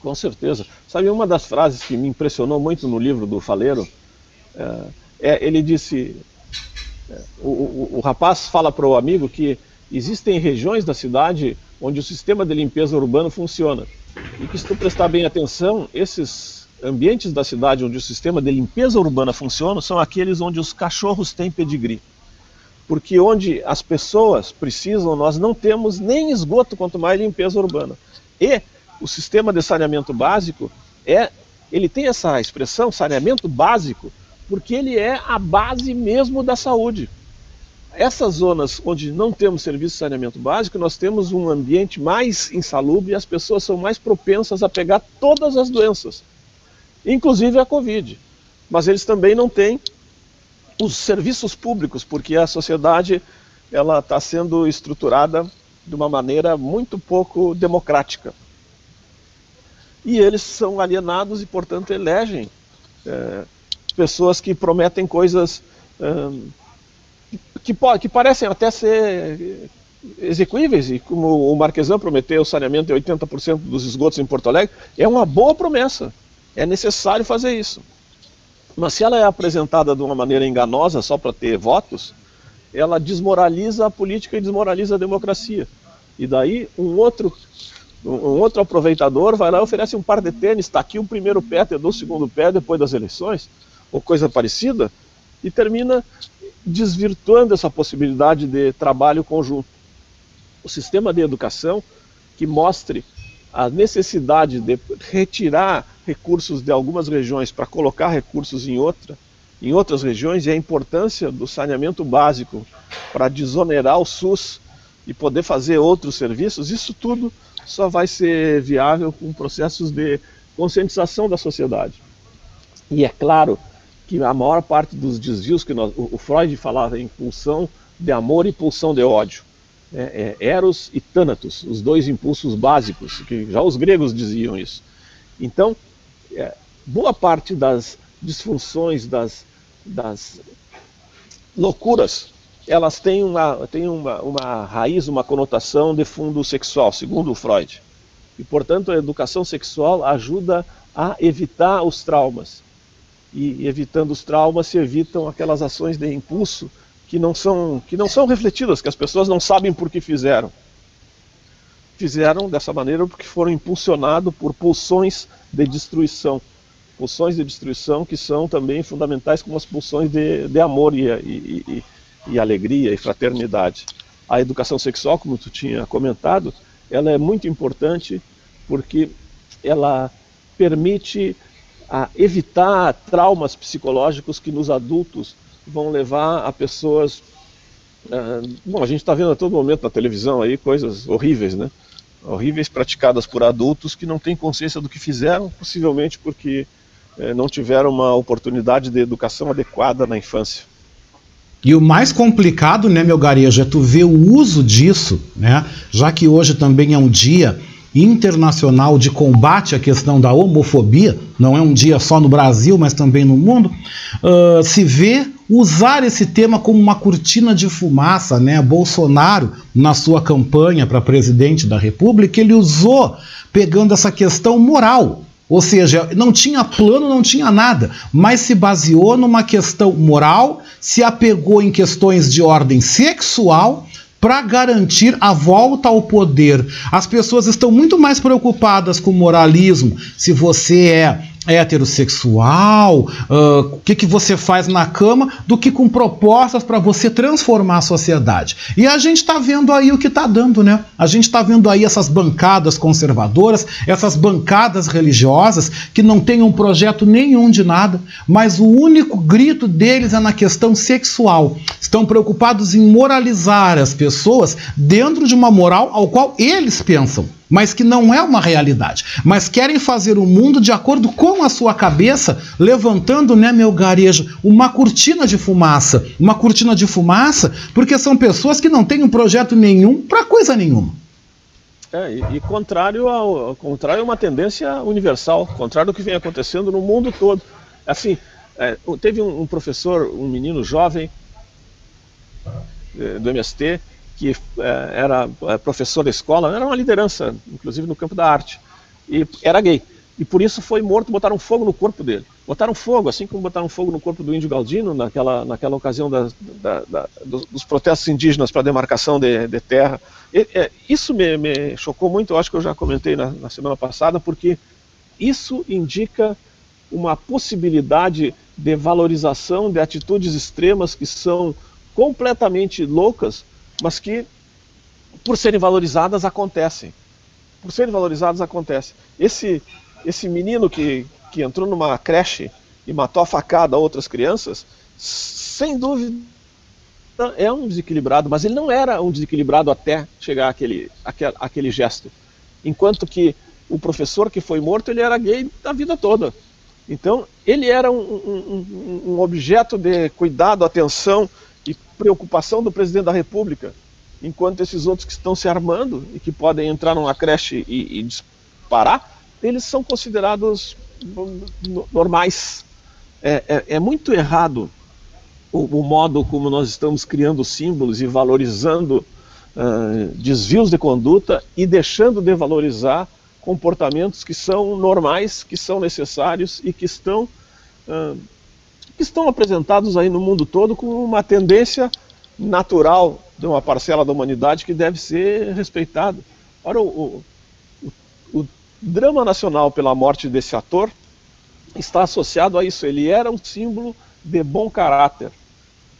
Com certeza. Sabe, uma das frases que me impressionou muito no livro do Faleiro, é, é ele disse, o, o, o rapaz fala para o amigo que existem regiões da cidade onde o sistema de limpeza urbana funciona. E que se tu prestar bem atenção, esses ambientes da cidade onde o sistema de limpeza urbana funciona são aqueles onde os cachorros têm pedigree. Porque onde as pessoas precisam, nós não temos nem esgoto, quanto mais limpeza urbana. E o sistema de saneamento básico é, ele tem essa expressão saneamento básico porque ele é a base mesmo da saúde. Essas zonas onde não temos serviço de saneamento básico, nós temos um ambiente mais insalubre e as pessoas são mais propensas a pegar todas as doenças, inclusive a Covid. Mas eles também não têm os serviços públicos, porque a sociedade ela está sendo estruturada de uma maneira muito pouco democrática e eles são alienados e, portanto, elegem é, pessoas que prometem coisas é, que, que, parecem até ser execuíveis, e como o Marquesan prometeu o saneamento de 80% dos esgotos em Porto Alegre, é uma boa promessa, é necessário fazer isso. Mas se ela é apresentada de uma maneira enganosa só para ter votos, ela desmoraliza a política e desmoraliza a democracia. E daí um outro um outro aproveitador vai lá e oferece um par de tênis, está aqui o primeiro pé, te dou o segundo pé depois das eleições, ou coisa parecida, e termina desvirtuando essa possibilidade de trabalho conjunto. O sistema de educação que mostre a necessidade de retirar recursos de algumas regiões para colocar recursos em outra, em outras regiões e a importância do saneamento básico para desonerar o SUS e poder fazer outros serviços, isso tudo só vai ser viável com processos de conscientização da sociedade. E é claro que a maior parte dos desvios que nós, o Freud falava em pulsão de amor e pulsão de ódio. É, é Eros e Thanatos, os dois impulsos básicos, que já os gregos diziam isso. Então, é, boa parte das disfunções, das, das loucuras elas têm uma, têm uma, uma raiz, uma conotação de fundo sexual, segundo o Freud. E, portanto, a educação sexual ajuda a evitar os traumas. E, evitando os traumas, se evitam aquelas ações de impulso que não são, que não são refletidas, que as pessoas não sabem por que fizeram. Fizeram dessa maneira porque foram impulsionados por pulsões de destruição. Pulsões de destruição que são também fundamentais como as pulsões de, de amor e, e, e e alegria e fraternidade. A educação sexual, como tu tinha comentado, ela é muito importante porque ela permite a evitar traumas psicológicos que nos adultos vão levar a pessoas. Uh, bom, a gente está vendo a todo momento na televisão aí coisas horríveis, né? Horríveis praticadas por adultos que não têm consciência do que fizeram, possivelmente porque eh, não tiveram uma oportunidade de educação adequada na infância. E o mais complicado, né, meu garejo, é tu ver o uso disso, né? Já que hoje também é um dia internacional de combate à questão da homofobia, não é um dia só no Brasil, mas também no mundo, uh, se vê usar esse tema como uma cortina de fumaça, né? Bolsonaro, na sua campanha para presidente da República, ele usou pegando essa questão moral, ou seja, não tinha plano, não tinha nada, mas se baseou numa questão moral, se apegou em questões de ordem sexual para garantir a volta ao poder. As pessoas estão muito mais preocupadas com moralismo, se você é heterossexual, uh, o que, que você faz na cama, do que com propostas para você transformar a sociedade. E a gente está vendo aí o que está dando, né? A gente está vendo aí essas bancadas conservadoras, essas bancadas religiosas que não têm um projeto nenhum de nada, mas o único grito deles é na questão sexual. Estão preocupados em moralizar as pessoas dentro de uma moral ao qual eles pensam. Mas que não é uma realidade, mas querem fazer o mundo de acordo com a sua cabeça, levantando, né, meu garejo, uma cortina de fumaça, uma cortina de fumaça, porque são pessoas que não têm um projeto nenhum para coisa nenhuma. É, e, e, contrário ao, contrário a uma tendência universal, contrário ao que vem acontecendo no mundo todo. Assim, é, teve um, um, professor, um menino jovem é, do MST, que é, era é, professor da escola, era uma liderança, inclusive no campo da arte, e era gay. E por isso foi morto, botaram fogo no corpo dele. Botaram fogo, assim como botaram fogo no corpo do índio Galdino, naquela, naquela ocasião da, da, da, dos, protestos indígenas para demarcação de, de terra. E, é, isso me, me, chocou muito, eu acho que eu já comentei na, na semana passada, porque isso indica uma possibilidade de valorização de atitudes extremas que são completamente loucas, mas que, por serem valorizadas, acontecem. Por serem valorizadas, acontecem. Esse, esse menino que, que entrou numa creche e matou a facada outras crianças, sem dúvida é um desequilibrado, mas ele não era um desequilibrado até chegar àquele, àquele, àquele gesto. Enquanto que o professor que foi morto, ele era gay a vida toda. Então, ele era um, um, um, objeto de cuidado, atenção preocupação do presidente da República, enquanto esses outros que estão se armando e que podem entrar numa creche e, e disparar, eles são considerados normais. É, é, é muito errado o, o, modo como nós estamos criando símbolos e valorizando uh, desvios de conduta e deixando de valorizar comportamentos que são normais, que são necessários e que estão, uh, que estão apresentados aí no mundo todo como uma tendência natural de uma parcela da humanidade que deve ser respeitada. Ora, o, o, o drama nacional pela morte desse ator está associado a isso. Ele era um símbolo de bom caráter,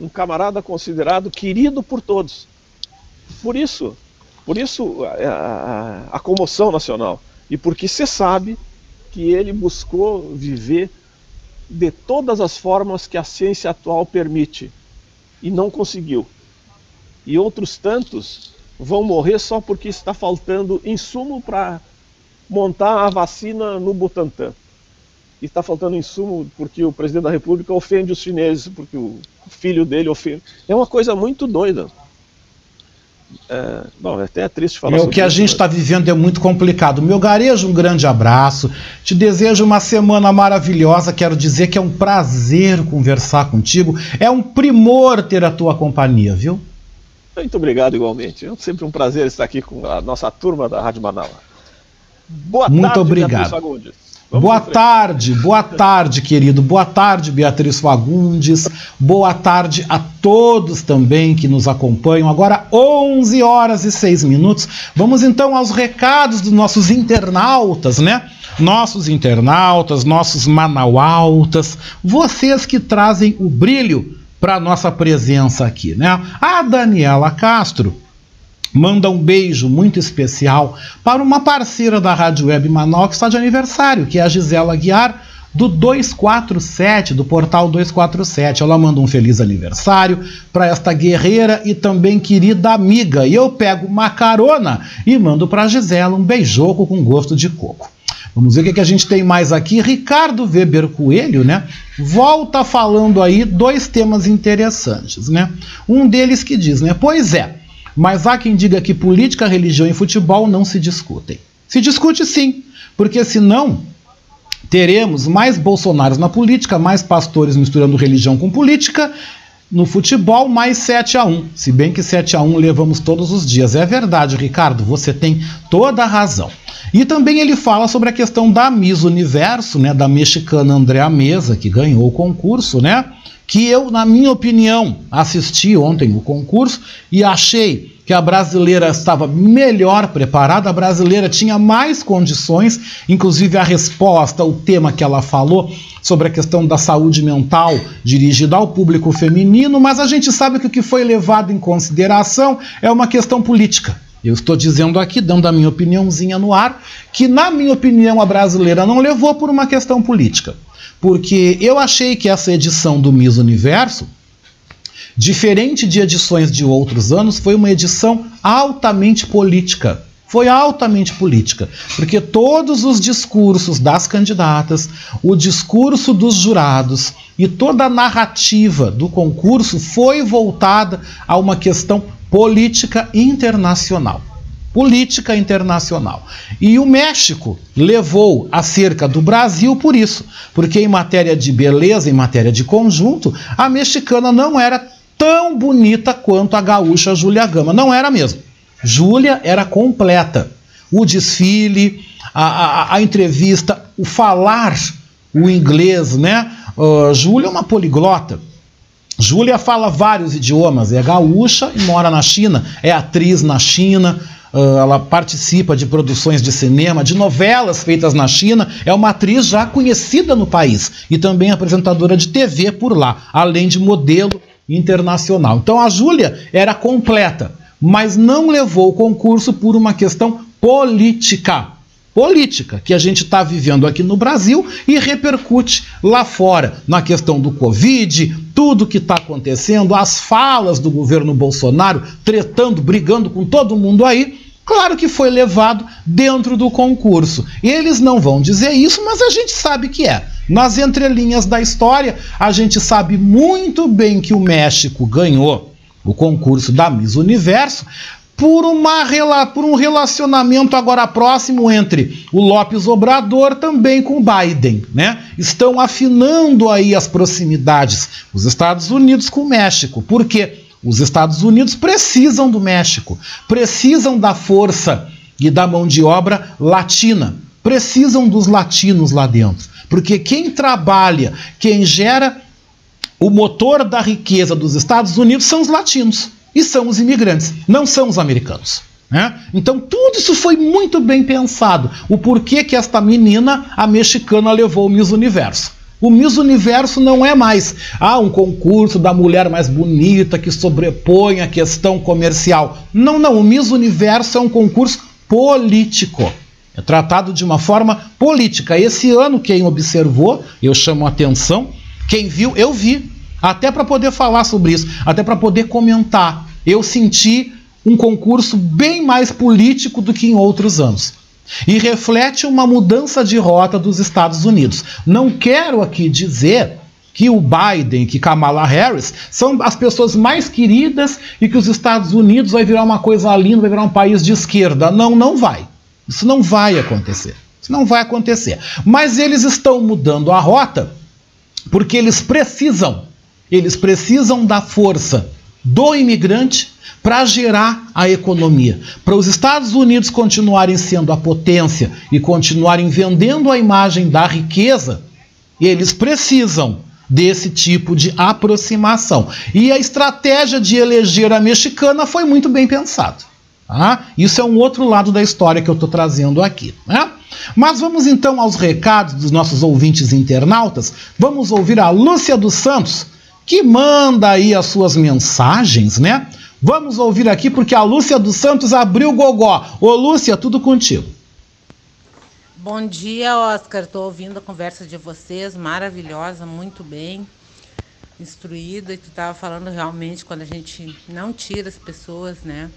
um camarada considerado querido por todos. Por isso, por isso a, a, a comoção nacional e porque se sabe que ele buscou viver de todas as formas que a ciência atual permite e não conseguiu. E outros tantos vão morrer só porque está faltando insumo para montar a vacina no Butantan. E está faltando insumo porque o presidente da República ofende os chineses, porque o filho dele ofende. É uma coisa muito doida. É, bom, é até triste falar é, O que a gente está vivendo é muito complicado. Meu garejo, um grande abraço. Te desejo uma semana maravilhosa. Quero dizer que é um prazer conversar contigo. É um primor ter a tua companhia, viu? Muito obrigado, igualmente. É sempre um prazer estar aqui com a nossa turma da Rádio Manaus. Boa Muito tarde, obrigado. Vamos boa tarde, boa tarde, querido. Boa tarde, Beatriz Fagundes. Boa tarde a todos também que nos acompanham. Agora, 11 horas e 6 minutos. Vamos então aos recados dos nossos internautas, né? Nossos internautas, nossos manaualtas, vocês que trazem o brilho para nossa presença aqui, né? A Daniela Castro manda um beijo muito especial para uma parceira da Rádio Web Manaus que está de aniversário, que é a Gisela Guiar, do 247, do portal 247. Ela manda um feliz aniversário para esta guerreira e também querida amiga. E eu pego uma carona e mando para a Gisela um beijoco com gosto de coco. Vamos ver o que a gente tem mais aqui. Ricardo Weber Coelho, né? Volta falando aí dois temas interessantes, né? Um deles que diz, né? Pois é, mas há quem diga que política, religião e futebol não se discutem. Se discute sim, porque senão teremos mais bolsonaros na política, mais pastores misturando religião com política, no futebol mais 7 a 1. Se bem que 7 a 1 levamos todos os dias. É verdade, Ricardo, você tem toda a razão. E também ele fala sobre a questão da Miss Universo, né, da mexicana Andréa Mesa, que ganhou o concurso, né? Que eu, na minha opinião, assisti ontem o concurso e achei que a brasileira estava melhor preparada, a brasileira tinha mais condições, inclusive a resposta, o tema que ela falou sobre a questão da saúde mental dirigida ao público feminino, mas a gente sabe que o que foi levado em consideração é uma questão política. Eu estou dizendo aqui, dando a minha opiniãozinha no ar, que na minha opinião a brasileira não levou por uma questão política porque eu achei que essa edição do Miss Universo, diferente de edições de outros anos, foi uma edição altamente política. foi altamente política, porque todos os discursos das candidatas, o discurso dos jurados e toda a narrativa do concurso foi voltada a uma questão política internacional. Política internacional. E o México levou a cerca do Brasil por isso, porque em matéria de beleza, em matéria de conjunto, a mexicana não era tão bonita quanto a gaúcha Júlia Gama. Não era mesmo. Júlia era completa. O desfile, a, a, a, entrevista, o falar o inglês, né? Uh, Júlia é uma poliglota. Júlia fala vários idiomas, é gaúcha e mora na China, é atriz na China, ela participa de produções de cinema, de novelas feitas na China, é uma atriz já conhecida no país e também apresentadora de TV por lá, além de modelo internacional. Então a Júlia era completa mas não levou o concurso por uma questão política. Política que a gente está vivendo aqui no Brasil e repercute lá fora, na questão do Covid, tudo que está acontecendo, as falas do governo Bolsonaro tretando, brigando com todo mundo aí. Claro que foi levado dentro do concurso. Eles não vão dizer isso, mas a gente sabe que é. Nas entrelinhas da história, a gente sabe muito bem que o México ganhou o concurso da Miss Universo, por, uma, por um relacionamento agora próximo entre o Lopes Obrador também com Biden, né? Estão afinando aí as proximidades, os Estados Unidos com o México. Por quê? Os Estados Unidos precisam do México, precisam da força e da mão de obra latina, precisam dos latinos lá dentro. Porque quem trabalha, quem gera o motor da riqueza dos Estados Unidos são os latinos e são os imigrantes, não são os americanos. Né? Então tudo isso foi muito bem pensado. O porquê que esta menina, a mexicana, levou o Miss Universo. O Miss Universo não é mais ah, um concurso da mulher mais bonita que sobrepõe a questão comercial. Não, não. O Miss Universo é um concurso político. É tratado de uma forma política. Esse ano, quem observou, eu chamo a atenção, quem viu, eu vi. Até para poder falar sobre isso, até para poder comentar. Eu senti um concurso bem mais político do que em outros anos. E reflete uma mudança de rota dos Estados Unidos. Não quero aqui dizer que o Biden, que Kamala Harris são as pessoas mais queridas e que os Estados Unidos vai virar uma coisa linda, vai virar um país de esquerda. Não, não vai. Isso não vai acontecer. Isso não vai acontecer. Mas eles estão mudando a rota porque eles precisam, eles precisam da força do imigrante para gerar a economia. Para os Estados Unidos continuarem sendo a potência e continuarem vendendo a imagem da riqueza, eles precisam desse tipo de aproximação. E a estratégia de eleger a mexicana foi muito bem pensada. Tá? Isso é um outro lado da história que eu estou trazendo aqui. Né? Mas vamos então aos recados dos nossos ouvintes internautas. Vamos ouvir a Lúcia dos Santos, que manda aí as suas mensagens, né? Vamos ouvir aqui porque a Lúcia dos Santos abriu o gogó. Ô Lúcia, tudo contigo. Bom dia, Oscar. Estou ouvindo a conversa de vocês, maravilhosa, muito bem instruída. E tu estava falando realmente quando a gente não tira as pessoas, né,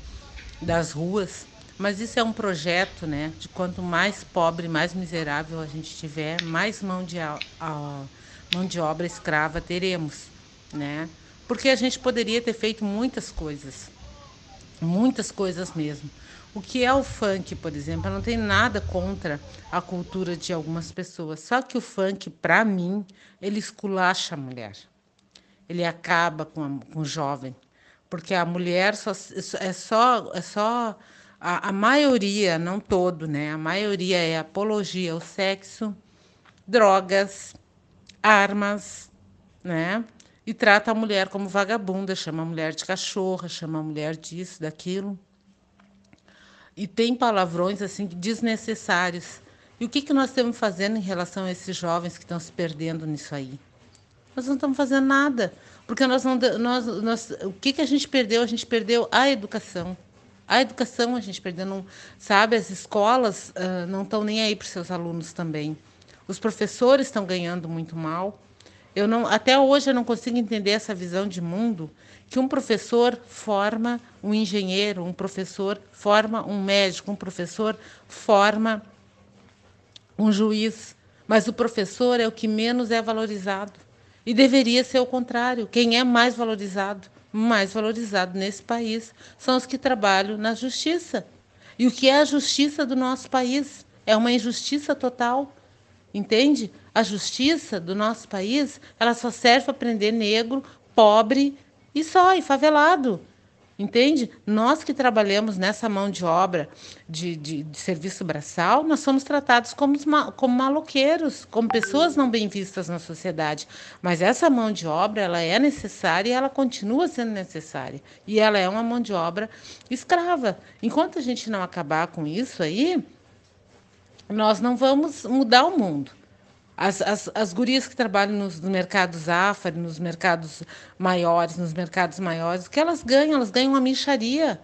das ruas, mas isso é um projeto, né? De quanto mais pobre, mais miserável a gente tiver, mais mão de, a, a, mão de obra escrava teremos, né? Porque a gente poderia ter feito muitas coisas, muitas coisas mesmo. O que é o funk, por exemplo? Eu não tenho nada contra a cultura de algumas pessoas. Só que o funk, para mim, ele esculacha a mulher. Ele acaba com, a, com o jovem. Porque a mulher só, é só, é só a, a maioria, não todo, né? A maioria é apologia ao sexo, drogas, armas, né? E trata a mulher como vagabunda, chama a mulher de cachorra, chama a mulher disso, daquilo. E tem palavrões assim desnecessários. E o que, que nós estamos fazendo em relação a esses jovens que estão se perdendo nisso aí? Nós não estamos fazendo nada, porque nós não, nós, nós, o que, que a gente perdeu? A gente perdeu a educação. A educação a gente perdendo, sabe? As escolas uh, não estão nem aí para os seus alunos também. Os professores estão ganhando muito mal. Eu não, até hoje eu não consigo entender essa visão de mundo que um professor forma um engenheiro, um professor forma um médico, um professor forma um juiz, mas o professor é o que menos é valorizado. E deveria ser o contrário. Quem é mais valorizado, mais valorizado nesse país, são os que trabalham na justiça. E o que é a justiça do nosso país? É uma injustiça total. Entende? A justiça do nosso país, ela só serve para prender negro, pobre e só, e favelado. Entende? Nós que trabalhamos nessa mão de obra de, de, de serviço braçal, nós somos tratados como, como maloqueiros, como pessoas não bem vistas na sociedade. Mas essa mão de obra, ela é necessária e ela continua sendo necessária. E ela é uma mão de obra escrava. Enquanto a gente não acabar com isso aí, nós não vamos mudar o mundo. As, as, as gurias que trabalham nos, mercados AFAR, nos mercados maiores, nos mercados maiores, o que elas ganham? Elas ganham uma micharia,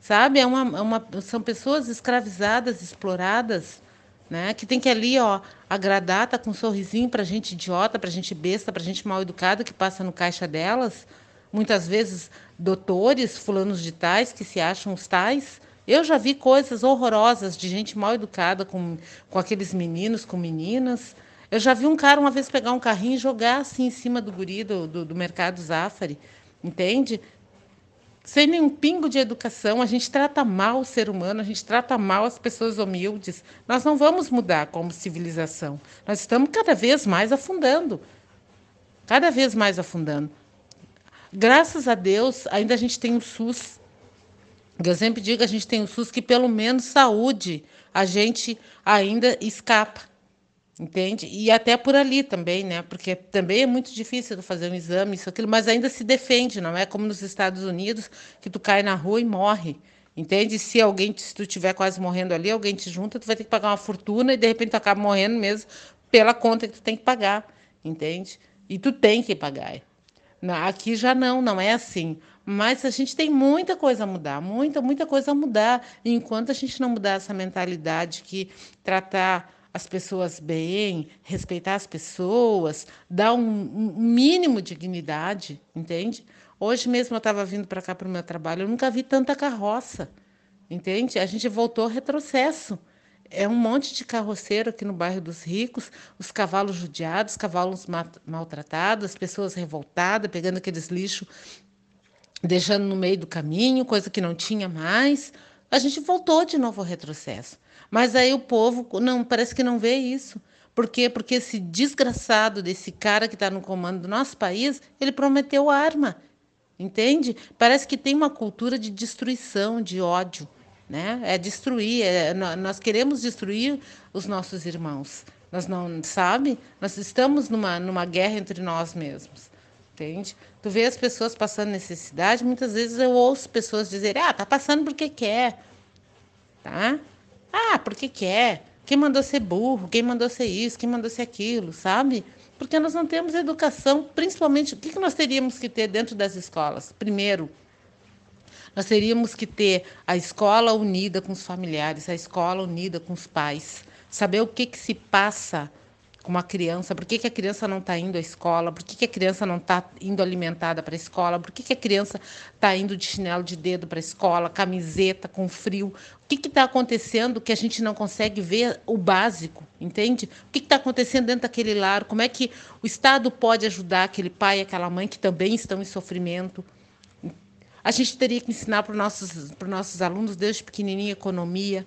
sabe? É uma, é uma, são pessoas escravizadas, exploradas, né? Que tem que ali, ó, agradar, tá com um sorrisinho para gente idiota, para gente besta, para gente mal educada que passa no caixa delas. Muitas vezes doutores, fulanos de tais, que se acham os tais, eu já vi coisas horrorosas de gente mal educada com, com aqueles meninos, com meninas, eu já vi um cara uma vez pegar um carrinho e jogar assim em cima do guri do, do, do mercado Zafari, entende? Sem nenhum pingo de educação, a gente trata mal o ser humano, a gente trata mal as pessoas humildes. Nós não vamos mudar como civilização. Nós estamos cada vez mais afundando. Cada vez mais afundando. Graças a Deus, ainda a gente tem o SUS. Eu sempre digo, a gente tem o SUS que pelo menos saúde a gente ainda escapa Entende? E até por ali também, né? Porque também é muito difícil fazer um exame, isso, aquilo, mas ainda se defende, não é como nos Estados Unidos, que tu cai na rua e morre. Entende? Se alguém, se tu estiver quase morrendo ali, alguém te junta, tu vai ter que pagar uma fortuna e de repente tu acaba morrendo mesmo pela conta que tu tem que pagar. Entende? E tu tem que pagar. Aqui já não, não é assim. Mas a gente tem muita coisa a mudar, muita, muita coisa a mudar. E enquanto a gente não mudar essa mentalidade que tratar as pessoas bem, respeitar as pessoas, dar um, um mínimo de dignidade, entende? Hoje mesmo eu estava vindo para cá para o meu trabalho, eu nunca vi tanta carroça, entende? A gente voltou ao retrocesso. É um monte de carroceiro aqui no bairro dos ricos, os cavalos judiados, cavalos maltratados, as pessoas revoltadas, pegando aqueles lixos, deixando no meio do caminho, coisa que não tinha mais. A gente voltou de novo ao retrocesso. Mas aí o povo não parece que não vê isso. Por quê? Porque esse desgraçado desse cara que está no comando do nosso país, ele prometeu arma. Entende? Parece que tem uma cultura de destruição, de ódio. Né? É destruir. É, nós queremos destruir os nossos irmãos. Nós não, sabe? Nós estamos numa, numa guerra entre nós mesmos. Entende? Tu vê as pessoas passando necessidade, muitas vezes eu ouço pessoas dizerem: ah, tá passando porque quer. Tá? Ah, porque quer. Quem mandou ser burro? Quem mandou ser isso? Quem mandou ser aquilo? Sabe? Porque nós não temos educação, principalmente, o que nós teríamos que ter dentro das escolas? Primeiro, nós teríamos que ter a escola unida com os familiares, a escola unida com os pais, saber o que, que se passa com uma criança, por que, que a criança não está indo à escola, por que, que a criança não está indo alimentada para a escola, por que, que a criança está indo de chinelo de dedo para a escola, camiseta com frio, o que está acontecendo que a gente não consegue ver o básico, entende? O que está acontecendo dentro daquele lar, como é que o Estado pode ajudar aquele pai e aquela mãe que também estão em sofrimento, a gente teria que ensinar para os nossos, nossos alunos desde pequenininho economia,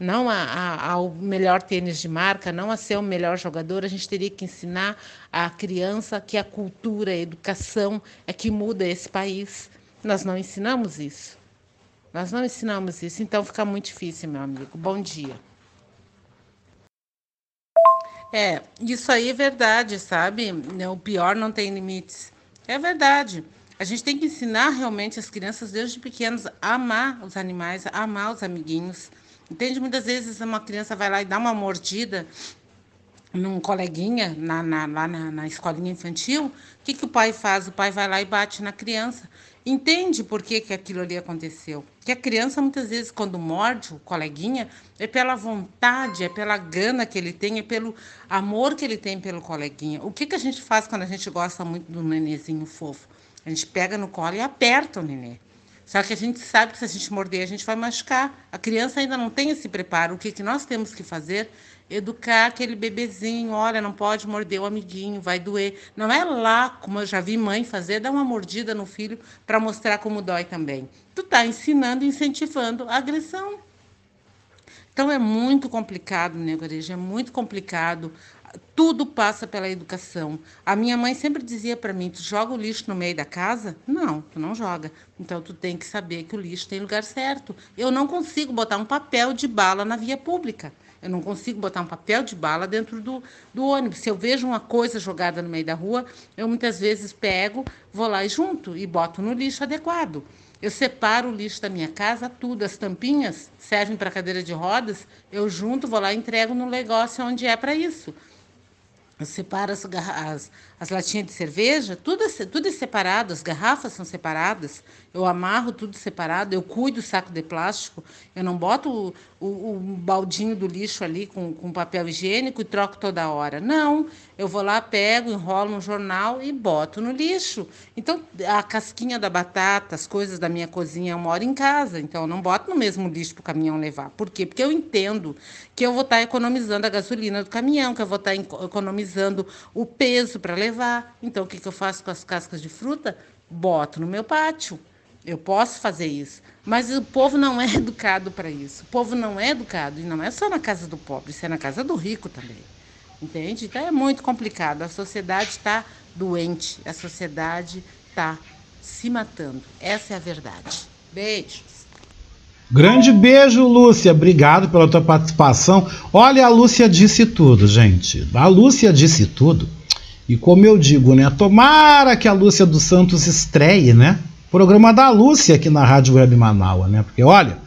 não a, a, ao melhor tênis de marca, não a ser o melhor jogador, a gente teria que ensinar a criança que a cultura, a educação é que muda esse país. Nós não ensinamos isso. Nós não ensinamos isso, então fica muito difícil, meu amigo. Bom dia. É, isso aí é verdade, sabe? O pior não tem limites. É verdade. A gente tem que ensinar realmente as crianças desde pequenos a amar os animais, a amar os amiguinhos, Entende? Muitas vezes uma criança vai lá e dá uma mordida num coleguinha na, na, lá na, na escolinha infantil, o que, que o pai faz? O pai vai lá e bate na criança. entende por que, que aquilo ali aconteceu. Que a criança, muitas vezes, quando morde o coleguinha, é pela vontade, é pela gana que ele tem, é pelo amor que ele tem pelo coleguinha. O que, que a gente faz quando a gente gosta muito do nenenzinho fofo? A gente pega no colo e aperta o nenê. Só que a gente sabe que se a gente morder, a gente vai machucar. A criança ainda não tem esse preparo. O que, que nós temos que fazer? Educar aquele bebezinho. Olha, não pode morder o amiguinho, vai doer. Não é lá, como eu já vi mãe fazer, dar uma mordida no filho para mostrar como dói também. Tu está ensinando, incentivando a agressão. Então é muito complicado, né, Guareja? É muito complicado tudo passa pela educação. A minha mãe sempre dizia para mim: tu joga o lixo no meio da casa? Não, tu não joga. Então tu tem que saber que o lixo tem lugar certo. Eu não consigo botar um papel de bala na via pública. Eu não consigo botar um papel de bala dentro do, do ônibus. Se eu vejo uma coisa jogada no meio da rua, eu muitas vezes pego, vou lá e junto e boto no lixo adequado. Eu separo o lixo da minha casa, tudo. As tampinhas servem para cadeira de rodas, eu junto, vou lá e entrego no negócio onde é para isso. Eu separo as, as, as latinhas de cerveja, tudo, é tudo é separado, as garrafas são separadas, eu amarro tudo separado, eu cuido do saco de plástico, eu não boto o, o, o baldinho do lixo ali com, com papel higiênico e troco toda hora. Não, eu vou lá, pego, enrolo no jornal e boto no lixo. Então, a casquinha da batata, as coisas da minha cozinha, eu moro em casa, então eu não boto no mesmo lixo para o caminhão levar. Por quê? Porque eu entendo que eu vou estar tá economizando a gasolina do caminhão, que eu vou estar tá economizando o peso para levar levar. Então, o que, que eu faço com as cascas de fruta? Boto no meu pátio. Eu posso fazer isso. Mas o povo não é educado para isso. O povo não é educado. E não é só na casa do pobre, isso é na casa do rico também. Entende? Então é muito complicado. A sociedade está doente. A sociedade está se matando. Essa é a verdade. Beijos. Grande beijo, Lúcia. Obrigado pela tua participação. Olha, a Lúcia disse tudo, gente. A Lúcia disse tudo. E como eu digo, né? Tomara que a Lúcia dos Santos estreie, né? Programa da Lúcia aqui na Rádio Web Manaus, né? Porque olha,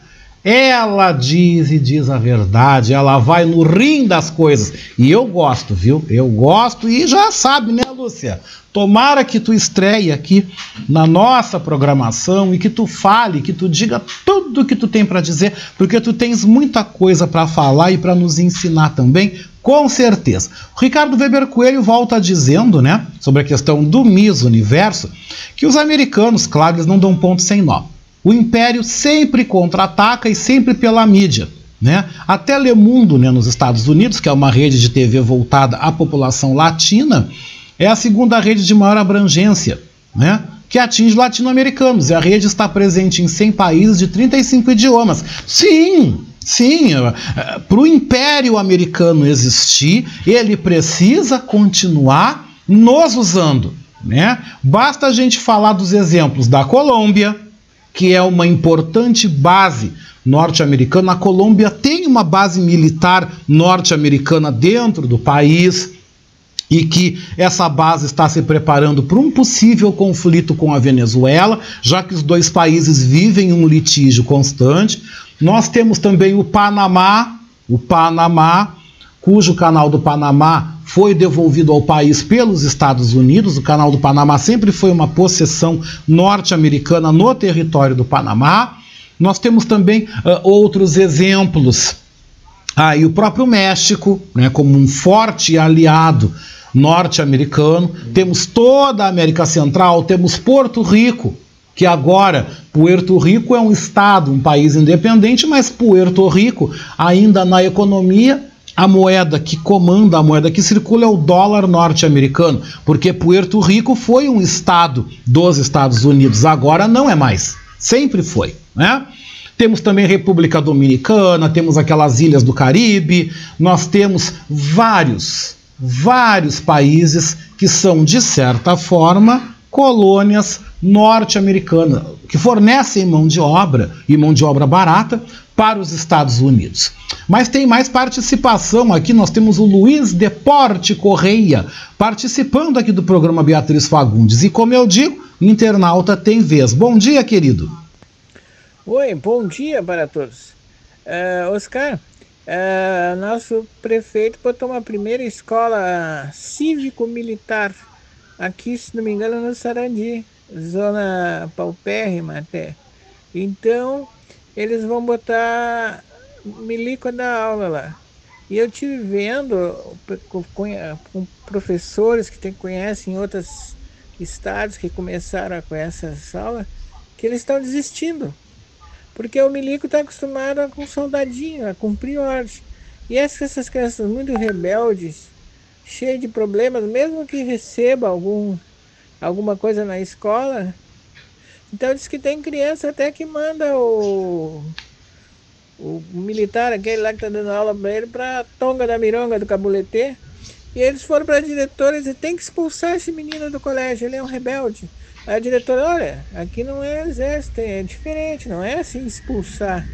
ela diz e diz a verdade, ela vai no rim das coisas. E eu gosto, viu? Eu gosto e já sabe, né, Lúcia? Tomara que tu estreie aqui na nossa programação e que tu fale, que tu diga tudo o que tu tem para dizer, porque tu tens muita coisa para falar e para nos ensinar também, com certeza. O Ricardo Weber Coelho volta dizendo, né, sobre a questão do Miss Universo, que os americanos, claro, eles não dão ponto sem nó. O império sempre contra-ataca e sempre pela mídia. Né? A Telemundo, né, nos Estados Unidos, que é uma rede de TV voltada à população latina, é a segunda rede de maior abrangência, né, que atinge latino-americanos. E a rede está presente em 100 países de 35 idiomas. Sim, Sim, é, para o Império Americano existir, ele precisa continuar nos usando. Né? Basta a gente falar dos exemplos da Colômbia, que é uma importante base norte-americana. A Colômbia tem uma base militar norte-americana dentro do país e que essa base está se preparando para um possível conflito com a Venezuela, já que os dois países vivem um litígio constante. Nós temos também o Panamá, o Panamá, cujo canal do Panamá foi devolvido ao país pelos Estados Unidos. O canal do Panamá sempre foi uma possessão norte-americana no território do Panamá. Nós temos também uh, outros exemplos. Ah, o próprio México, né, como um forte aliado norte-americano. Temos toda a América Central, temos Porto Rico, que agora Puerto Rico é um estado, um país independente, mas Puerto Rico ainda na economia a moeda que comanda, a moeda que circula é o dólar norte-americano, porque Puerto Rico foi um estado dos Estados Unidos, agora não é mais, sempre foi, né? Temos também República Dominicana, temos aquelas ilhas do Caribe, nós temos vários, vários países que são, de certa forma, colônias norte-americanas, que fornecem mão de obra e mão de obra barata para os Estados Unidos. Mas tem mais participação aqui, nós temos o Luiz Deporte Correia participando aqui do programa Beatriz Fagundes. E como eu digo, internauta tem vez. Bom dia, querido. Oi, bom dia para todos. Uh, Oscar, uh, nosso prefeito botou uma primeira escola cívico-militar aqui, se não me engano, no Sarandi. zona paupérrima até. Então, eles vão botar milico da aula lá. E eu tive vendo com, professores que conhecem outros estados que começaram com essa aula, que eles estão desistindo. Porque o milico está acostumado com soldadinho, a cumprir ordens. E essas crianças muito rebeldes, cheias de problemas, mesmo que receba algum, alguma coisa na escola, então diz que tem criança até que manda o, o militar, aquele lá que está dando aula para ele, para Tonga da Mironga do Cabulete. E eles foram para a diretora e dizem, tem que expulsar esse menino do colégio, ele é um rebelde. Aí a diretora, olha, aqui não é exército, é diferente, não é assim expulsar.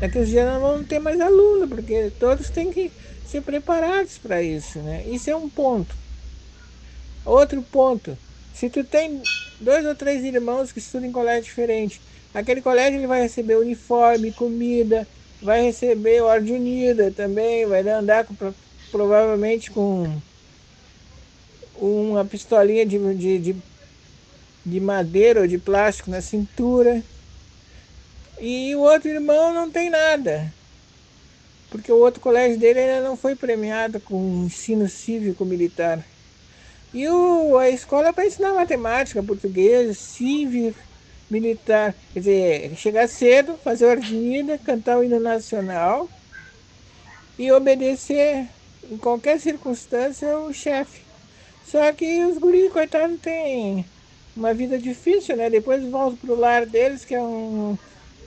Daqui uns dias não vão ter mais aluno, porque todos têm que ser preparados para isso, né? Isso é um ponto. Outro ponto, se tu tem dois ou três irmãos que estudam em colégio diferente, aquele colégio ele vai receber uniforme, comida, vai receber ordem unida também, vai andar com, provavelmente com uma pistolinha de, de, de, de madeira ou de plástico na cintura. E o outro irmão não tem nada. Porque o outro colégio dele ainda não foi premiado com ensino cívico militar. E o, a escola é para ensinar matemática, português, cívico, militar. Quer dizer, chegar cedo, fazer ordinida, cantar o hino nacional e obedecer em qualquer circunstância o chefe. Só que os guris, coitados, têm uma vida difícil, né? Depois voltam para o lar deles, que é um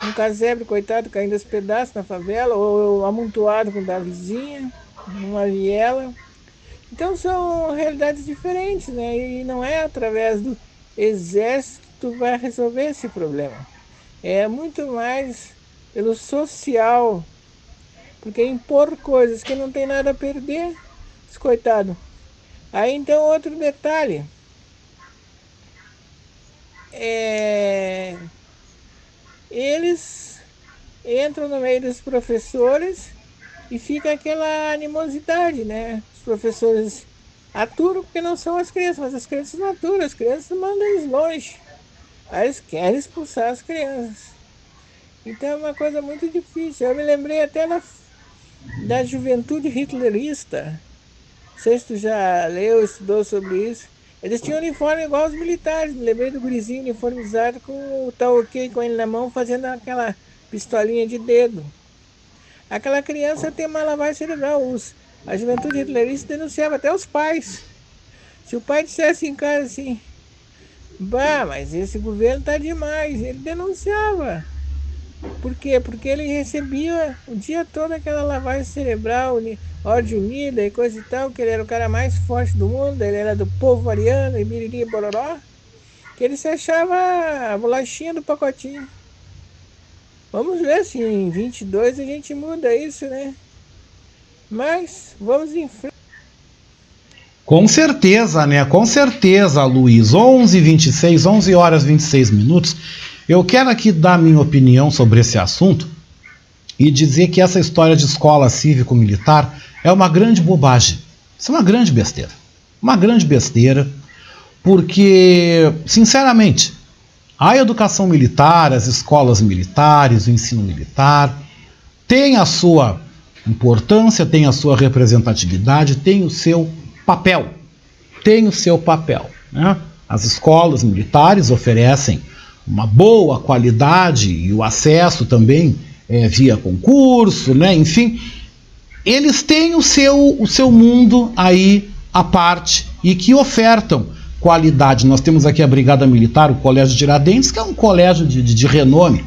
um casebre, coitado, caindo aos pedaços na favela, ou amontoado com da vizinha, numa viela. Então são realidades diferentes, né? E não é através do exército que tu vai resolver esse problema. É muito mais pelo social, porque impor coisas que não tem nada a perder, coitado. Aí então outro detalhe. É, eles entram no meio dos professores e fica aquela animosidade, né? Os professores aturam porque não são as crianças, mas as crianças não aturam, as crianças mandam eles longe. Aí eles querem expulsar as crianças. Então é uma coisa muito difícil. Eu me lembrei até da, da juventude hitlerista. Não sei se tu já leu, estudou sobre isso. Eles tinham uniforme igual os militares. Me lembrei do gurizinho uniformizado com o tal ok com ele na mão, fazendo aquela pistolinha de dedo. Aquela criança tem uma lavagem cerebral. Os, a juventude hitlerista denunciava até os pais. Se o pai dissesse em casa assim, bah, mas esse governo tá demais, ele denunciava. Por quê? Porque ele recebia o dia todo aquela lavagem cerebral, ordem unida e coisa e tal, que ele era o cara mais forte do mundo, ele era do povo ariano e biriri e bororó, que ele se achava a bolachinha do pacotinho. Vamos ver se em 22 a gente muda isso, né? Mas vamos em frente. Com certeza, né? Com certeza, Luiz. 11 26, 11 horas 26 minutos. Eu quero aqui dar minha opinião sobre esse assunto e dizer que essa história de escola cívico-militar é uma grande bobagem. Isso é uma grande besteira. Uma grande besteira, porque, sinceramente, a educação militar, as escolas militares, o ensino militar, tem a sua importância, tem a sua representatividade, tem o seu papel. Tem o seu papel. Né? As escolas militares oferecem uma boa qualidade e o acesso também é, via concurso, né? enfim, eles têm o seu, o seu mundo aí à parte e que ofertam qualidade. Nós temos aqui a Brigada Militar, o Colégio de Tiradentes, que é um colégio de, de, de renome.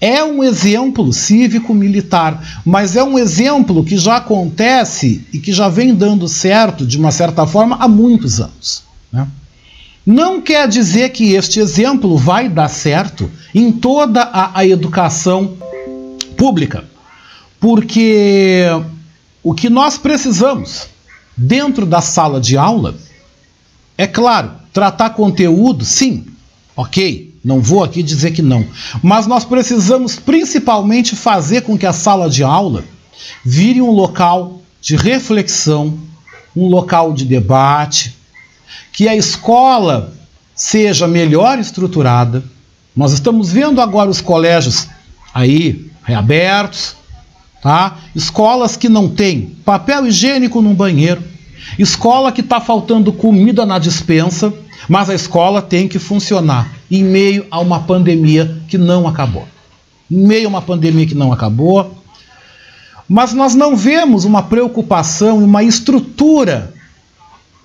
É um exemplo cívico-militar, mas é um exemplo que já acontece e que já vem dando certo, de uma certa forma, há muitos anos. Né? Não quer dizer que este exemplo vai dar certo em toda a, a educação pública, porque o que nós precisamos dentro da sala de aula é claro, tratar conteúdo, sim, ok, não vou aqui dizer que não, mas nós precisamos principalmente fazer com que a sala de aula vire um local de reflexão, um local de debate, que a escola seja melhor estruturada. Nós estamos vendo agora os colégios aí reabertos, tá? Escolas que não têm papel higiênico no banheiro, escola que está faltando comida na dispensa, mas a escola tem que funcionar em meio a uma pandemia que não acabou. Em meio a uma pandemia que não acabou, mas nós não vemos uma preocupação uma estrutura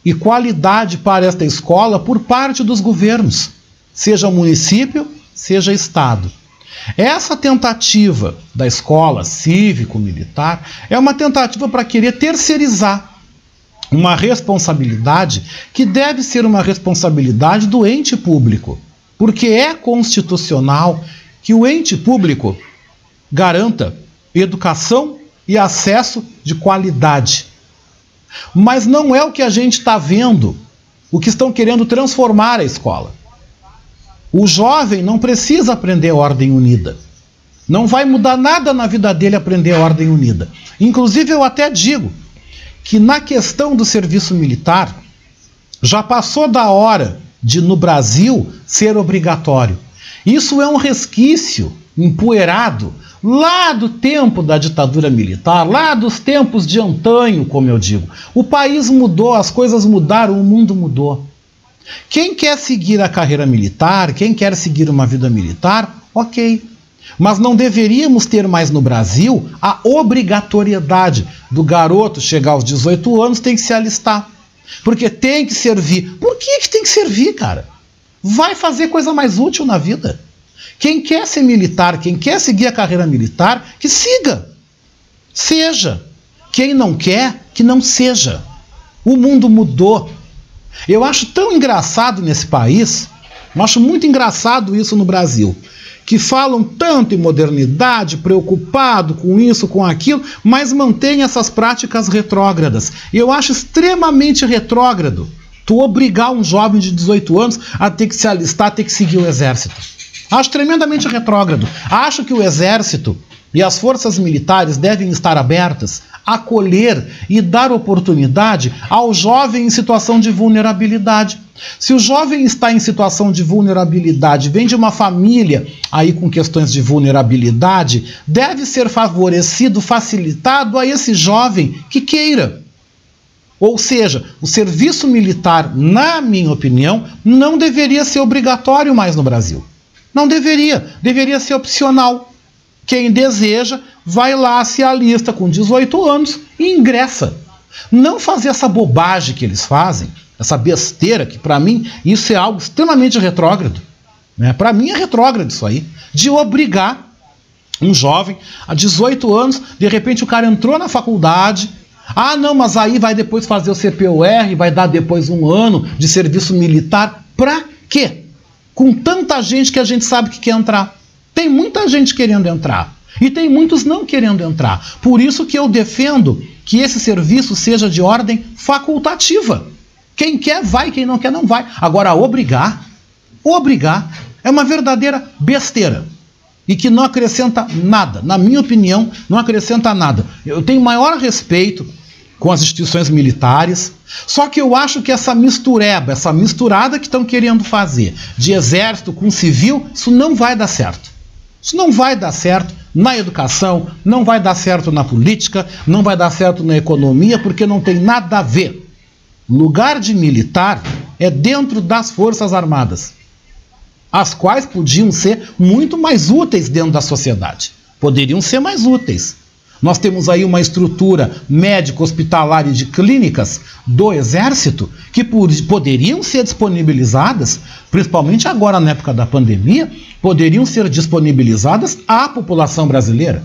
e qualidade para esta escola por parte dos governos, seja município, seja estado. Essa tentativa da escola cívico-militar é uma tentativa para querer terceirizar uma responsabilidade que deve ser uma responsabilidade do ente público, porque é constitucional que o ente público garanta educação e acesso de qualidade mas não é o que a gente está vendo, o que estão querendo transformar a escola. O jovem não precisa aprender ordem unida. Não vai mudar nada na vida dele aprender a ordem unida. Inclusive, eu até digo que na questão do serviço militar, já passou da hora de, no Brasil, ser obrigatório. Isso é um resquício empoeirado lá do tempo da ditadura militar, lá dos tempos de antanho, como eu digo. O país mudou, as coisas mudaram, o mundo mudou. Quem quer seguir a carreira militar, quem quer seguir uma vida militar, ok. Mas não deveríamos ter mais no Brasil a obrigatoriedade do garoto chegar aos 18 anos tem que se alistar. Porque tem que servir. Por que, que tem que servir, cara? Vai fazer coisa mais útil na vida. Quem quer ser militar, quem quer seguir a carreira militar, que siga. Seja. Quem não quer, que não seja. O mundo mudou. Eu acho tão engraçado nesse país, eu acho muito engraçado isso no Brasil, que falam tanto em modernidade, preocupado com isso, com aquilo, mas mantêm essas práticas retrógradas. E eu acho extremamente retrógrado tu obrigar um jovem de 18 anos a ter que se alistar, a ter que seguir o exército. Acho tremendamente retrógrado. Acho que o exército e as forças militares devem estar abertas acolher e dar oportunidade ao jovem em situação de vulnerabilidade. Se o jovem está em situação de vulnerabilidade, vem de uma família aí com questões de vulnerabilidade, deve ser favorecido, facilitado a esse jovem que queira. Ou seja, o serviço militar, na minha opinião, não deveria ser obrigatório mais no Brasil. Não deveria, deveria ser opcional. Quem deseja, vai lá, se alista com 18 anos e ingressa. Não fazer essa bobagem que eles fazem, essa besteira, que para mim isso é algo extremamente retrógrado. Né? Para mim é retrógrado isso aí, de obrigar um jovem a 18 anos, de repente o cara entrou na faculdade, ah, não, mas aí vai depois fazer o CPUR, vai dar depois um ano de serviço militar. Pra quê? Com tanta gente que a gente sabe que quer entrar. Tem muita gente querendo entrar e tem muitos não querendo entrar. Por isso que eu defendo que esse serviço seja de ordem facultativa. Quem quer vai, quem não quer não vai. Agora obrigar, obrigar é uma verdadeira besteira e que não acrescenta nada. Na minha opinião, não acrescenta nada. Eu tenho maior respeito com as instituições militares. Só que eu acho que essa mistureba, essa misturada que estão querendo fazer de exército com civil, isso não vai dar certo. Isso não vai dar certo na educação, não vai dar certo na política, não vai dar certo na economia, porque não tem nada a ver. Lugar de militar é dentro das Forças Armadas, as quais podiam ser muito mais úteis dentro da sociedade. Poderiam ser mais úteis. Nós temos aí uma estrutura médico-hospitalar e de clínicas do Exército que poderiam ser disponibilizadas, principalmente agora na época da pandemia, poderiam ser disponibilizadas à população brasileira.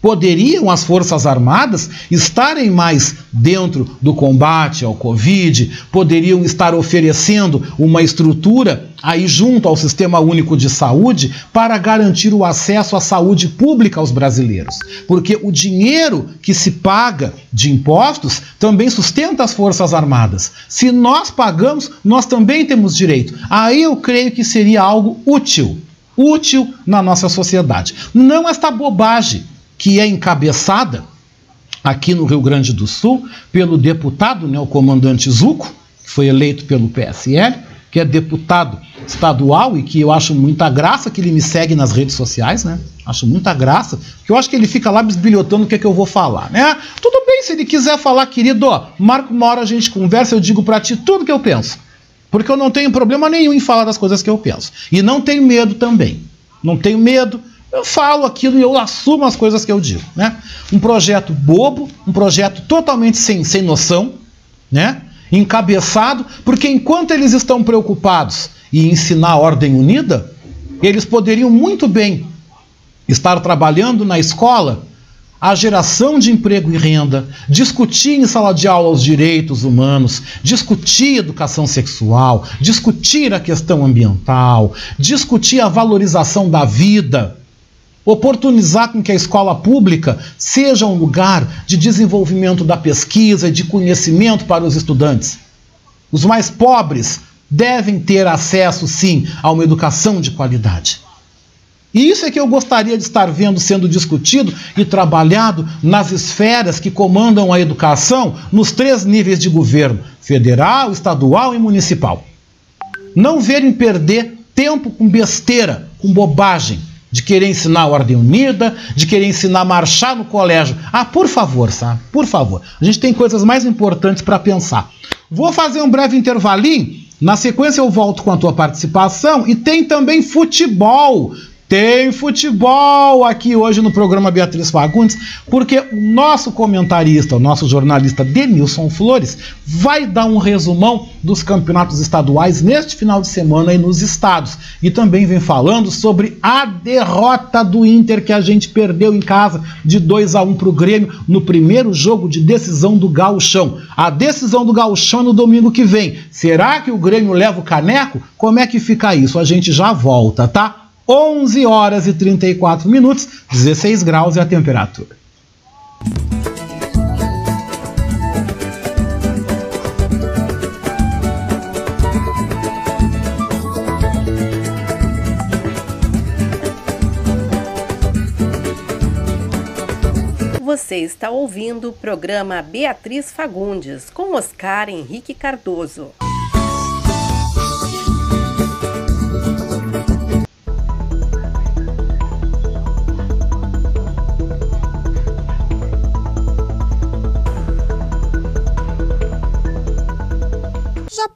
Poderiam as Forças Armadas estarem mais dentro do combate ao Covid, poderiam estar oferecendo uma estrutura aí junto ao Sistema Único de Saúde para garantir o acesso à saúde pública aos brasileiros. Porque o dinheiro que se paga de impostos também sustenta as Forças Armadas. Se nós pagamos, nós também temos direito. Aí eu creio que seria algo útil útil na nossa sociedade. Não esta bobagem que é encabeçada aqui no Rio Grande do Sul pelo deputado, né, o comandante Zuco, que foi eleito pelo PSL, que é deputado estadual e que eu acho muita graça que ele me segue nas redes sociais, né? Acho muita graça, que eu acho que ele fica lá bisbilhotando o que, é que eu vou falar, né? Tudo bem, se ele quiser falar, querido, ó, marca uma hora a gente conversa, eu digo para ti tudo que eu penso. Porque eu não tenho problema nenhum em falar das coisas que eu penso. E não tenho medo também. Não tenho medo, eu falo aquilo e eu assumo as coisas que eu digo, né? Um projeto bobo, um projeto totalmente sem, sem noção, né? Encabeçado, porque enquanto eles estão preocupados em ensinar a ordem unida, eles poderiam muito bem estar trabalhando na escola a geração de emprego e renda, discutir em sala de aula os direitos humanos, discutir educação sexual, discutir a questão ambiental, discutir a valorização da vida, oportunizar com que a escola pública seja um lugar de desenvolvimento da pesquisa e de conhecimento para os estudantes. Os mais pobres devem ter acesso, sim, a uma educação de qualidade. E isso é que eu gostaria de estar vendo sendo discutido e trabalhado nas esferas que comandam a educação nos três níveis de governo: federal, estadual e municipal. Não verem perder tempo com besteira, com bobagem de querer ensinar a ordem unida, de querer ensinar a marchar no colégio. Ah, por favor, sabe? Por favor. A gente tem coisas mais importantes para pensar. Vou fazer um breve intervalinho. Na sequência eu volto com a tua participação e tem também futebol. Tem futebol aqui hoje no programa Beatriz Fagundes, porque o nosso comentarista, o nosso jornalista Denilson Flores, vai dar um resumão dos campeonatos estaduais neste final de semana e nos estados. E também vem falando sobre a derrota do Inter que a gente perdeu em casa de 2 a 1 para o Grêmio no primeiro jogo de decisão do Gauchão. A decisão do Gauchão no domingo que vem. Será que o Grêmio leva o caneco? Como é que fica isso? A gente já volta, tá? 11 horas e 34 minutos, 16 graus é a temperatura. Você está ouvindo o programa Beatriz Fagundes com Oscar Henrique Cardoso.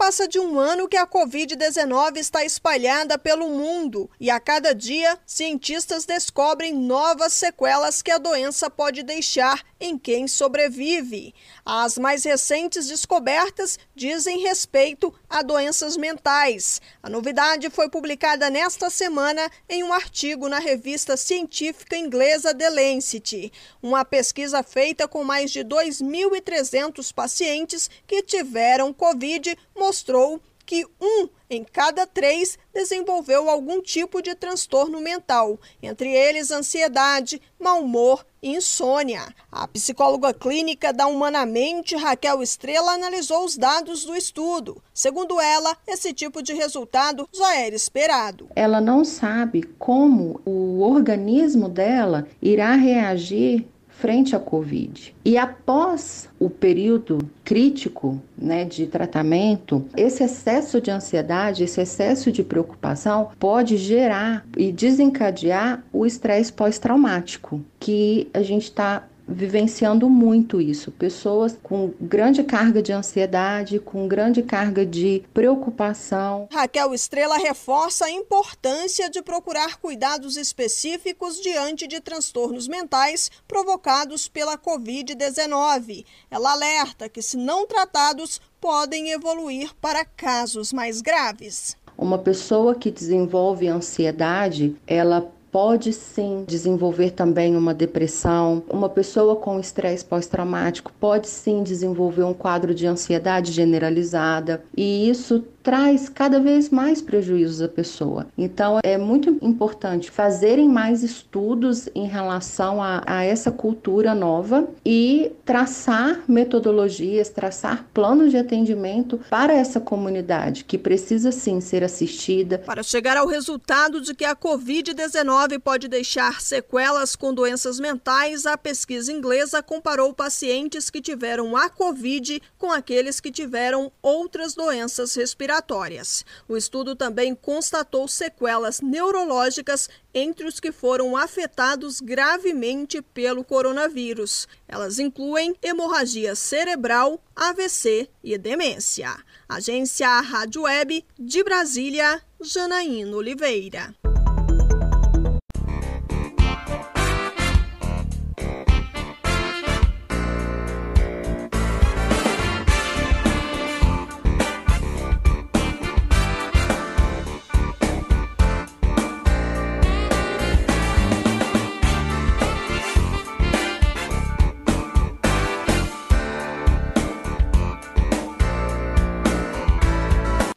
Passa de um ano que a Covid-19 está espalhada pelo mundo e a cada dia cientistas descobrem novas sequelas que a doença pode deixar em quem sobrevive. As mais recentes descobertas dizem respeito a doenças mentais. A novidade foi publicada nesta semana em um artigo na revista científica inglesa The Lancet. Uma pesquisa feita com mais de 2.300 pacientes que tiveram Covid mostrou que um em cada três desenvolveu algum tipo de transtorno mental, entre eles ansiedade, mau humor e insônia. A psicóloga clínica da Humanamente, Raquel Estrela, analisou os dados do estudo. Segundo ela, esse tipo de resultado já era esperado. Ela não sabe como o organismo dela irá reagir frente à Covid. E após o período crítico né, de tratamento, esse excesso de ansiedade, esse excesso de preocupação pode gerar e desencadear o estresse pós-traumático, que a gente está vivenciando muito isso. Pessoas com grande carga de ansiedade, com grande carga de preocupação. Raquel Estrela reforça a importância de procurar cuidados específicos diante de transtornos mentais provocados pela Covid-19. Ela alerta que, se não tratados, podem evoluir para casos mais graves. Uma pessoa que desenvolve ansiedade, ela pode sim desenvolver também uma depressão. Uma pessoa com estresse pós-traumático pode sim desenvolver um quadro de ansiedade generalizada, e isso traz cada vez mais prejuízos à pessoa. Então, é muito importante fazerem mais estudos em relação a, a, essa cultura nova e traçar metodologias, traçar planos de atendimento para essa comunidade que precisa sim ser assistida. Para chegar ao resultado de que a Covid-19 pode deixar sequelas com doenças mentais, a pesquisa inglesa comparou pacientes que tiveram a Covid com aqueles que tiveram outras doenças respiratórias respiratórias. O estudo também constatou sequelas neurológicas entre os que foram afetados gravemente pelo coronavírus. Elas incluem hemorragia cerebral, AVC e demência. Agência Rádio Web de Brasília, Janaína Oliveira.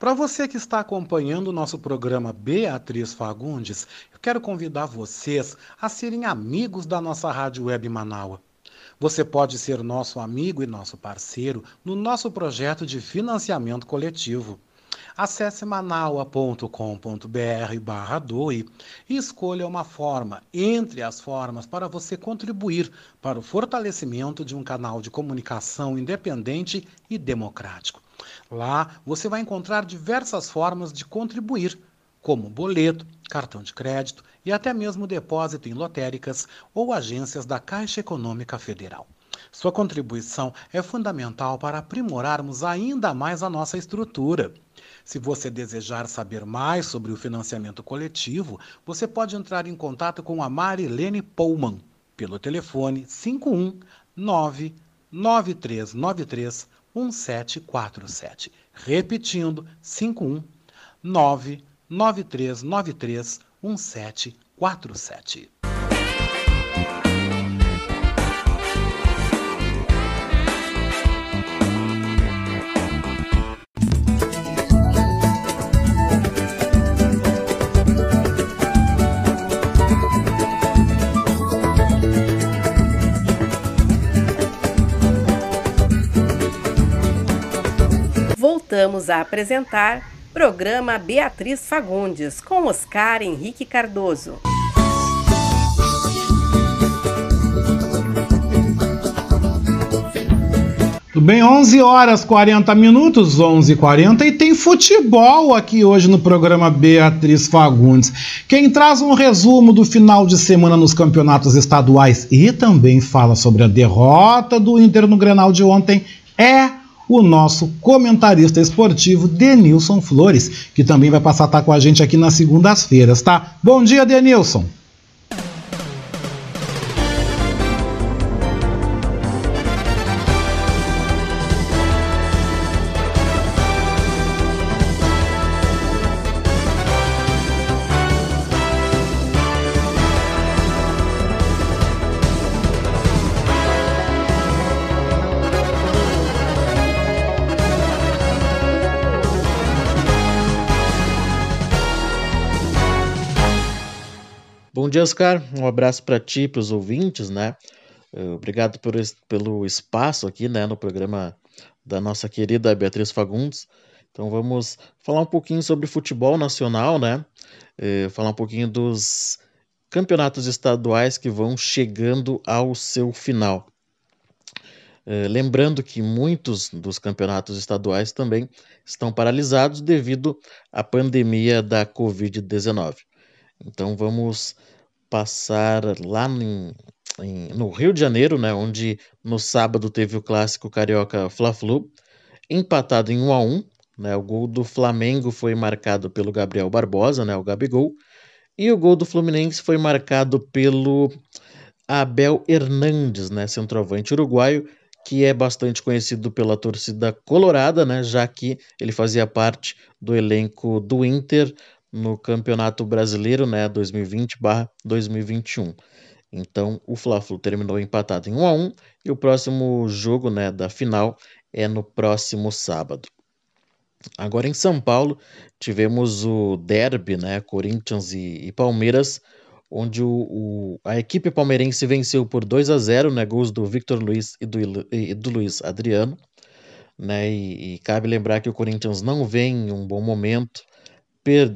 Para você que está acompanhando o nosso programa Beatriz Fagundes, eu quero convidar vocês a serem amigos da nossa Rádio Web Manaua. Você pode ser nosso amigo e nosso parceiro no nosso projeto de financiamento coletivo. Acesse manaua.com.br barra doe e escolha uma forma, entre as formas, para você contribuir para o fortalecimento de um canal de comunicação independente e democrático. Lá você vai encontrar diversas formas de contribuir, como boleto, cartão de crédito e até mesmo depósito em lotéricas ou agências da Caixa Econômica Federal. Sua contribuição é fundamental para aprimorarmos ainda mais a nossa estrutura. Se você desejar saber mais sobre o financiamento coletivo, você pode entrar em contato com a Marilene Pullman pelo telefone 519 9393 1747. Repetindo, 51 99393 1747. Voltamos a apresentar programa Beatriz Fagundes com Oscar Henrique Cardoso. Tudo bem, 11 horas 40 minutos, 11:40 e tem futebol aqui hoje no programa Beatriz Fagundes. Quem traz um resumo do final de semana nos campeonatos estaduais e também fala sobre a derrota do Inter no Grenal de ontem é o nosso comentarista esportivo Denilson Flores, que também vai passar a estar com a gente aqui nas segundas-feiras, tá? Bom dia, Denilson. Dia, Oscar. Um abraço para ti para os ouvintes, né? Eh, obrigado por, pelo espaço aqui, né, no programa da nossa querida Beatriz Fagundes. Então vamos falar um pouquinho sobre futebol nacional, né? Eh, falar um pouquinho dos campeonatos estaduais que vão chegando ao seu final. Eh, lembrando que muitos dos campeonatos estaduais também estão paralisados devido à pandemia da Covid-19. Então vamos passar lá em, em, no Rio de Janeiro, né, onde no sábado teve o clássico carioca Fla-Flu, empatado em 1 a 1, né, o gol do Flamengo foi marcado pelo Gabriel Barbosa, né, o Gabigol, e o gol do Fluminense foi marcado pelo Abel Hernandes, né, centroavante uruguaio, que é bastante conhecido pela torcida colorada, né, já que ele fazia parte do elenco do Inter no Campeonato Brasileiro, né, 2020/2021. Então, o Fla-Flu terminou empatado em 1 a 1 e o próximo jogo, né, da final é no próximo sábado. Agora em São Paulo, tivemos o derby, né, Corinthians e, e Palmeiras, onde o, o, a equipe palmeirense venceu por 2 a 0, né, gols do Victor Luiz e do, e do Luiz Adriano, né, e, e cabe lembrar que o Corinthians não vem em um bom momento,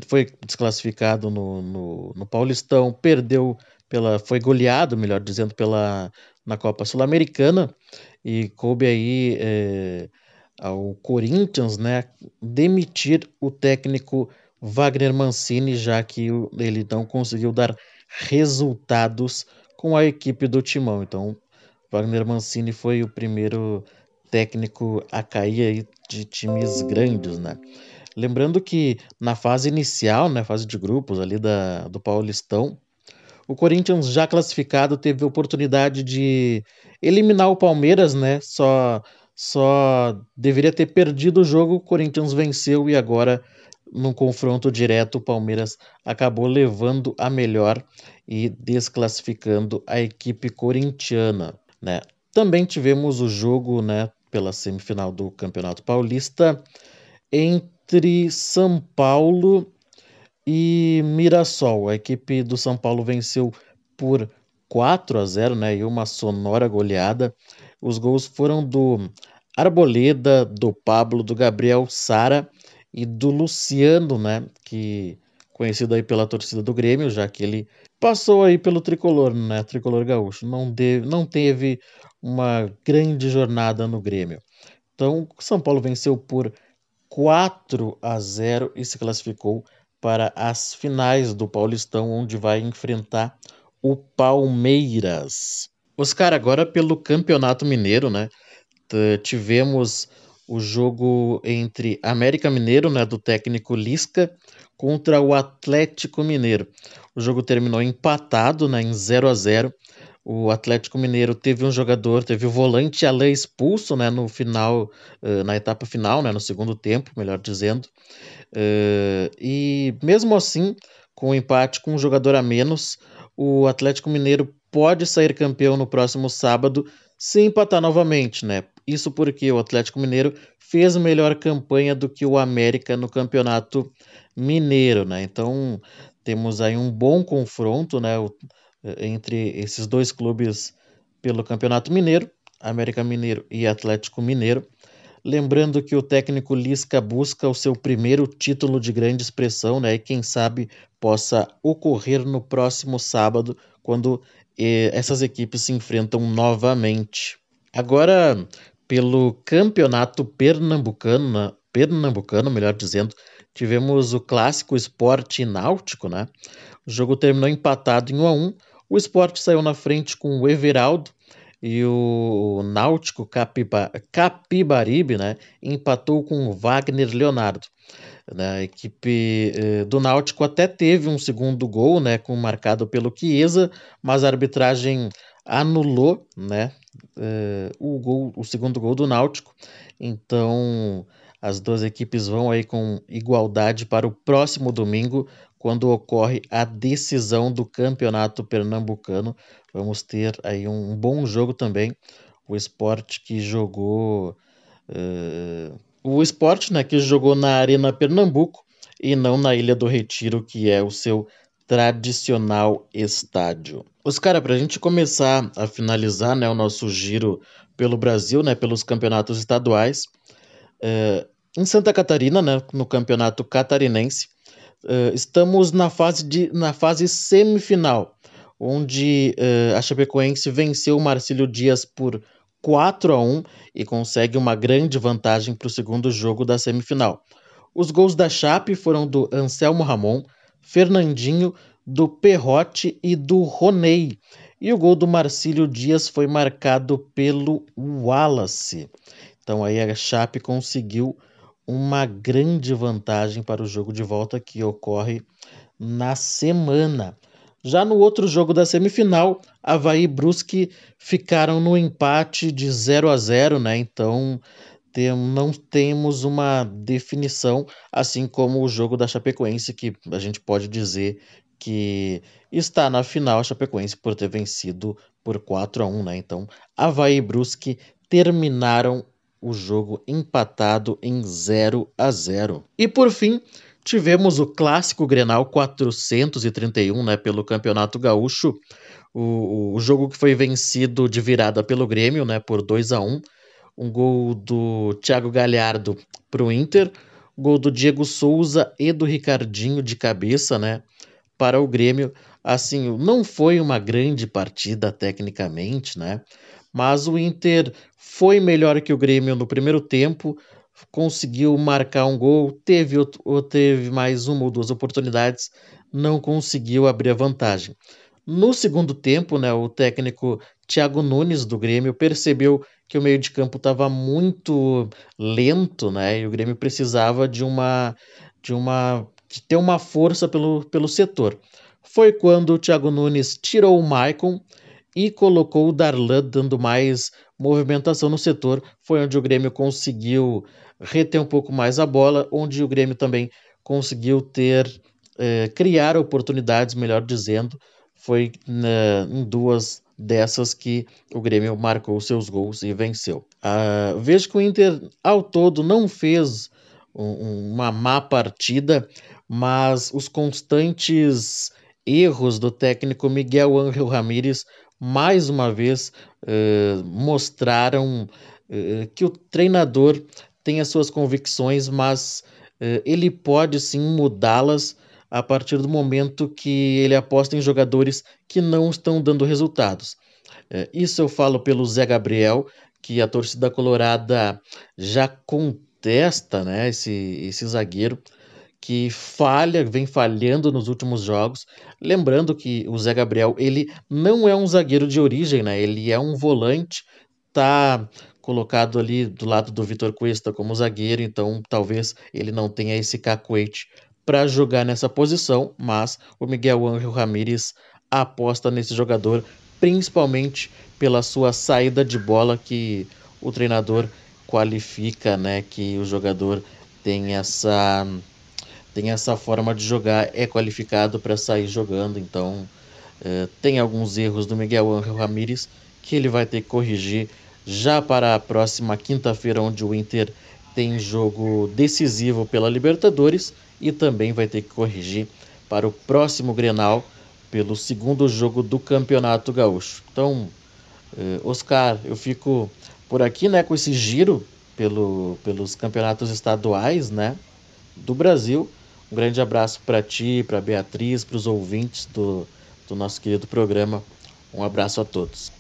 foi desclassificado no, no, no, Paulistão, perdeu pela. foi goleado, melhor dizendo, pela na Copa Sul-Americana e coube aí é, ao Corinthians, né, demitir o técnico Wagner Mancini, já que ele não conseguiu dar resultados com a equipe do Timão. Então, Wagner Mancini foi o primeiro técnico a cair aí de times grandes, né? Lembrando que na fase inicial, na né, fase de grupos ali da, do Paulistão, o Corinthians já classificado teve a oportunidade de eliminar o Palmeiras, né? Só só deveria ter perdido o jogo, o Corinthians venceu e agora no confronto direto o Palmeiras acabou levando a melhor e desclassificando a equipe corintiana, né? Também tivemos o jogo, né, pela semifinal do Campeonato Paulista entre São Paulo e Mirassol. A equipe do São Paulo venceu por 4 a 0, né, e uma sonora goleada. Os gols foram do Arboleda, do Pablo, do Gabriel Sara e do Luciano, né, que conhecido aí pela torcida do Grêmio, já que ele passou aí pelo tricolor, né, tricolor gaúcho. Não, deve, não teve uma grande jornada no Grêmio. Então, São Paulo venceu por 4 a 0 e se classificou para as finais do Paulistão, onde vai enfrentar o Palmeiras. Oscar, agora pelo Campeonato Mineiro, né? Tivemos o jogo entre América Mineiro, né, do técnico Lisca, contra o Atlético Mineiro. O jogo terminou empatado, né, em 0 a 0 o Atlético Mineiro teve um jogador, teve o volante Alain expulso, né, no final, uh, na etapa final, né, no segundo tempo, melhor dizendo. Uh, e mesmo assim, com o empate com um jogador a menos, o Atlético Mineiro pode sair campeão no próximo sábado se empatar novamente, né? Isso porque o Atlético Mineiro fez melhor campanha do que o América no Campeonato Mineiro, né? Então temos aí um bom confronto, né? O, entre esses dois clubes pelo Campeonato Mineiro, América Mineiro e Atlético Mineiro. Lembrando que o técnico Lisca busca o seu primeiro título de grande expressão, né? E quem sabe possa ocorrer no próximo sábado, quando eh, essas equipes se enfrentam novamente. Agora, pelo Campeonato Pernambucano, né? Pernambucano, melhor dizendo, tivemos o clássico esporte náutico, né? O jogo terminou empatado em 1 a 1 o esporte saiu na frente com o Everaldo e o Náutico Capiba, Capibaribe né, empatou com o Wagner Leonardo. Né, a equipe eh, do Náutico até teve um segundo gol, né, com, marcado pelo Chiesa, mas a arbitragem anulou né, eh, o, gol, o segundo gol do Náutico. Então as duas equipes vão aí com igualdade para o próximo domingo, quando ocorre a decisão do campeonato pernambucano. Vamos ter aí um bom jogo também. O esporte que jogou. Uh, o esporte né, que jogou na Arena Pernambuco e não na Ilha do Retiro, que é o seu tradicional estádio. Os cara, para a gente começar a finalizar né, o nosso giro pelo Brasil, né, pelos campeonatos estaduais, uh, em Santa Catarina, né, no campeonato catarinense, estamos na fase, de, na fase semifinal, onde uh, a Chapecoense venceu o Marcílio Dias por 4 a 1 e consegue uma grande vantagem para o segundo jogo da semifinal. Os gols da Chape foram do Anselmo Ramon, Fernandinho, do Perrote e do Ronei. E o gol do Marcílio Dias foi marcado pelo Wallace. Então aí a Chape conseguiu uma grande vantagem para o jogo de volta que ocorre na semana. Já no outro jogo da semifinal, Havaí e Brusque ficaram no empate de 0 a 0, né? Então tem, não temos uma definição, assim como o jogo da Chapecoense, que a gente pode dizer que está na final a Chapecoense por ter vencido por 4 a 1, né? Então, Havaí e Brusque terminaram o jogo empatado em 0 a 0. E por fim, tivemos o clássico Grenal 431, né, pelo Campeonato Gaúcho, o, o jogo que foi vencido de virada pelo Grêmio, né, por 2 a 1. Um gol do Thiago Galhardo para o Inter, gol do Diego Souza e do Ricardinho de cabeça, né, para o Grêmio. assim, não foi uma grande partida tecnicamente, né? Mas o Inter foi melhor que o Grêmio no primeiro tempo, conseguiu marcar um gol, teve, ou teve mais uma ou duas oportunidades, não conseguiu abrir a vantagem. No segundo tempo, né, o técnico Thiago Nunes do Grêmio percebeu que o meio de campo estava muito lento, né, e o Grêmio precisava de uma de uma de ter uma força pelo, pelo setor. Foi quando o Thiago Nunes tirou o Maicon e colocou o Darlan dando mais movimentação no setor. Foi onde o Grêmio conseguiu reter um pouco mais a bola, onde o Grêmio também conseguiu ter eh, criar oportunidades, melhor dizendo. Foi né, em duas dessas que o Grêmio marcou seus gols e venceu. Ah, vejo que o Inter, ao todo, não fez um, uma má partida, mas os constantes erros do técnico Miguel Ángel Ramírez mais uma vez eh, mostraram eh, que o treinador tem as suas convicções, mas eh, ele pode sim mudá-las a partir do momento que ele aposta em jogadores que não estão dando resultados. isso eu falo pelo Zé Gabriel, que a torcida colorada já contesta né, esse, esse zagueiro que falha, vem falhando nos últimos jogos. Lembrando que o Zé Gabriel, ele não é um zagueiro de origem, né? Ele é um volante, tá colocado ali do lado do Vitor Cuesta como zagueiro, então talvez ele não tenha esse cacuete para jogar nessa posição, mas o Miguel Ángel Ramírez aposta nesse jogador, principalmente pela sua saída de bola que o treinador qualifica, né, que o jogador tem essa tem essa forma de jogar, é qualificado para sair jogando, então é, tem alguns erros do Miguel Ángel Ramírez que ele vai ter que corrigir já para a próxima quinta-feira, onde o Inter tem jogo decisivo pela Libertadores e também vai ter que corrigir para o próximo Grenal pelo segundo jogo do Campeonato Gaúcho. Então, eh, Oscar, eu fico por aqui, né, com esse giro pelo, pelos campeonatos estaduais, né, do Brasil um grande abraço para ti, para Beatriz, para os ouvintes do, do nosso querido programa. Um abraço a todos.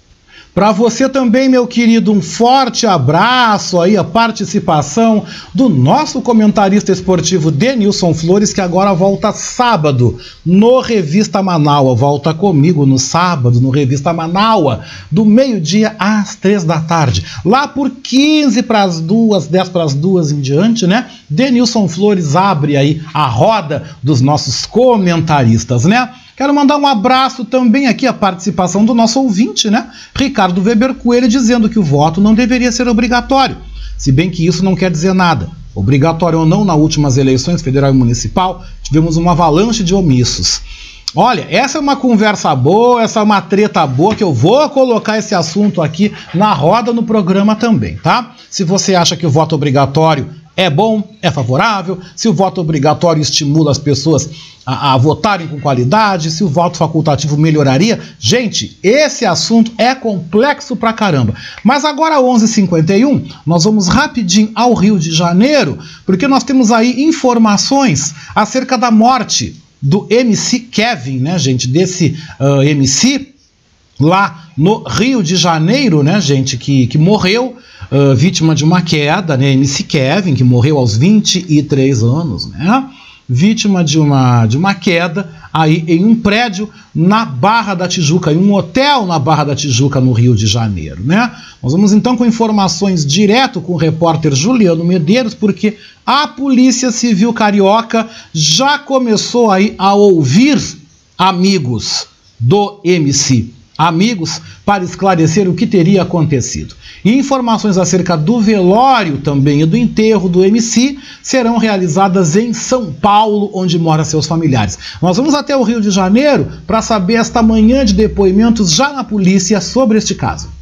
Para você também, meu querido, um forte abraço aí, a participação do nosso comentarista esportivo Denilson Flores, que agora volta sábado no Revista Manaua. Volta comigo no sábado no Revista Manaua, do meio-dia às três da tarde. Lá por 15 para as duas, 10 para as duas em diante, né? Denilson Flores abre aí a roda dos nossos comentaristas, né? Quero mandar um abraço também aqui à participação do nosso ouvinte, né? Ricardo Weber Coelho, dizendo que o voto não deveria ser obrigatório. Se bem que isso não quer dizer nada. Obrigatório ou não, nas últimas eleições federal e municipal, tivemos uma avalanche de omissos. Olha, essa é uma conversa boa, essa é uma treta boa que eu vou colocar esse assunto aqui na roda no programa também, tá? Se você acha que o voto obrigatório é bom, é favorável, se o voto obrigatório estimula as pessoas a, a, votarem com qualidade, se o voto facultativo melhoraria. Gente, esse assunto é complexo pra caramba. Mas agora, 11h51, nós vamos rapidinho ao Rio de Janeiro, porque nós temos aí informações acerca da morte do MC Kevin, né, gente? Desse uh, MC lá no Rio de Janeiro, né, gente, que, que morreu uh, vítima de uma queda, né? MC Kevin, que morreu aos 23 anos, né? Vítima de uma, de uma queda aí em um prédio na Barra da Tijuca, em um hotel na Barra da Tijuca, no Rio de Janeiro, né? Nós vamos então com informações direto com o repórter Juliano Medeiros, porque a Polícia Civil Carioca já começou aí a ouvir amigos do MC amigos para esclarecer o que teria acontecido. E informações acerca do velório também e do enterro do MC serão realizadas em São Paulo, onde mora seus familiares. Nós vamos até o Rio de Janeiro para saber esta manhã de depoimentos já na polícia sobre este caso.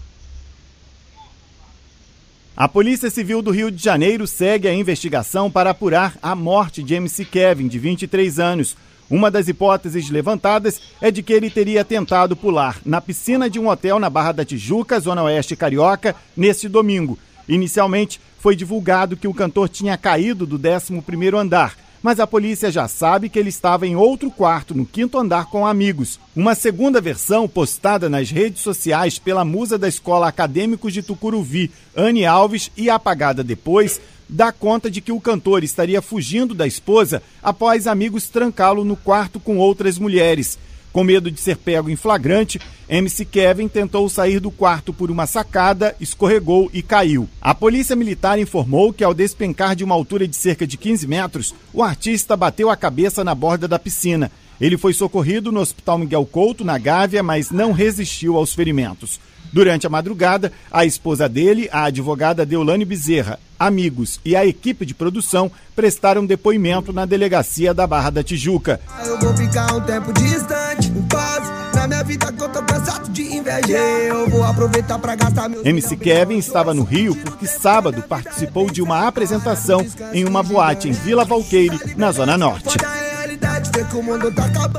A Polícia Civil do Rio de Janeiro segue a investigação para apurar a morte de MC Kevin, de 23 anos. Uma das hipóteses levantadas é de que ele teria tentado pular na piscina de um hotel na Barra da Tijuca, zona oeste carioca, neste domingo. Inicialmente, foi divulgado que o cantor tinha caído do 11º andar, mas a polícia já sabe que ele estava em outro quarto, no quinto andar, com amigos. Uma segunda versão, postada nas redes sociais pela musa da Escola Acadêmicos de Tucuruvi, Anne Alves, e apagada depois, dá conta de que o cantor estaria fugindo da esposa após amigos trancá-lo no quarto com outras mulheres. Com medo de ser pego em flagrante, MC Kevin tentou sair do quarto por uma sacada, escorregou e caiu. A polícia militar informou que, ao despencar de uma altura de cerca de 15 metros, o artista bateu a cabeça na borda da piscina. Ele foi socorrido no Hospital Miguel Couto, na Gávea, mas não resistiu aos ferimentos. Durante a madrugada, a esposa dele, a advogada Deolane Bezerra, amigos e a equipe de produção prestaram depoimento na delegacia da Barra da Tijuca. Eu vou ficar um tempo distante, um pause na minha vida que eu tô cansado de invejar. Eu vou aproveitar para gastar meu MC Kevin estava no Rio porque sábado participou de uma apresentação em uma boate em Vila Valqueire, na Zona Norte.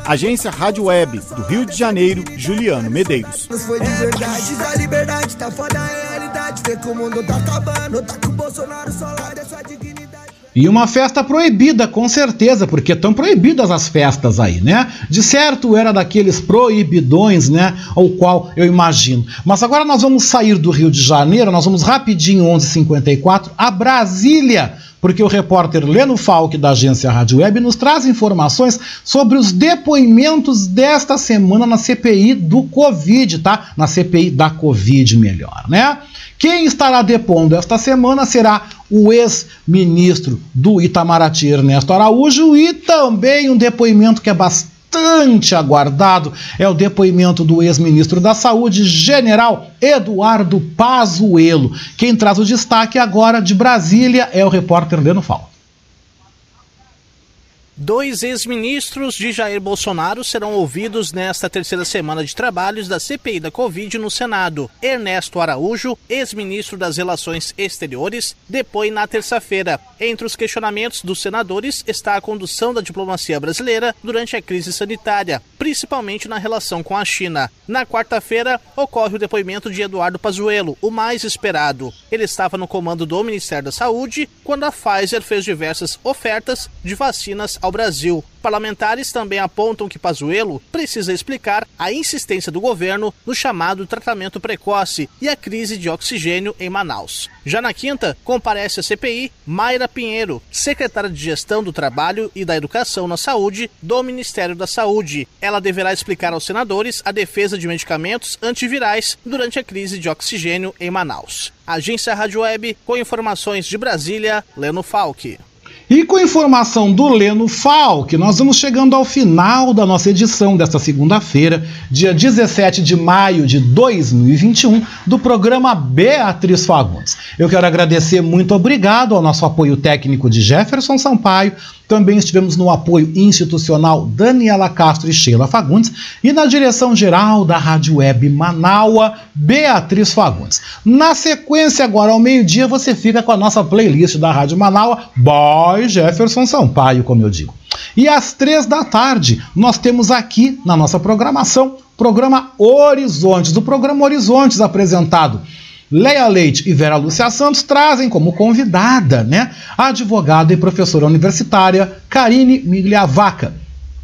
Agência Rádio Web, do Rio de Janeiro, Juliano Medeiros. E uma festa proibida, com certeza, porque estão proibidas as festas aí, né? De certo era daqueles proibidões, né? Ao qual eu imagino. Mas agora nós vamos sair do Rio de Janeiro, nós vamos rapidinho, 11h54, a Brasília porque o repórter Leno Falck, da agência Rádio Web, nos traz informações sobre os depoimentos desta semana na CPI do Covid, tá? Na CPI da Covid, melhor, né? Quem estará depondo esta semana será o ex-ministro do Itamaraty, Ernesto Araújo, e também um depoimento que é bastante bastante aguardado é o depoimento do ex-ministro da Saúde, general Eduardo Pazuello. Quem traz o destaque agora de Brasília é o repórter Leno Fal. Dois ex-ministros de Jair Bolsonaro serão ouvidos nesta terceira semana de trabalhos da CPI da Covid no Senado. Ernesto Araújo, ex-ministro das Relações Exteriores, depõe na terça-feira. Entre os questionamentos dos senadores está a condução da diplomacia brasileira durante a crise sanitária, principalmente na relação com a China. Na quarta-feira, ocorre o depoimento de Eduardo Pazuello, o mais esperado. Ele estava no comando do Ministério da Saúde quando a Pfizer fez diversas ofertas de vacinas ao Brasil. Parlamentares também apontam que Pazuello precisa explicar a insistência do governo no chamado tratamento precoce e a crise de oxigênio em Manaus. Já na quinta, comparece a CPI Mayra Pinheiro, secretária de Gestão do Trabalho e da Educação na Saúde do Ministério da Saúde. Ela deverá explicar aos senadores a defesa de medicamentos antivirais durante a crise de oxigênio em Manaus. Agência Rádio Web, com informações de Brasília, Leno Falck. E com informação do Leno Falck, nós vamos chegando ao final da nossa edição desta segunda-feira, dia 17 de maio de 2021, do programa Beatriz Fagundes. Eu quero agradecer muito obrigado ao nosso apoio técnico de Jefferson Sampaio, também estivemos no apoio institucional Daniela Castro e Sheila Fagundes e na direção geral da Rádio Web Manaua, Beatriz Fagundes. Na sequência, agora ao meio-dia, você fica com a nossa playlist da Rádio Manaua, by Jefferson Sampaio, como eu digo. E às três da tarde, nós temos aqui na nossa programação, programa Horizontes, do programa Horizontes apresentado Leia Leite e Vera Lúcia Santos trazem como convidada, né, a advogada e professora universitária Karine Migliavaca.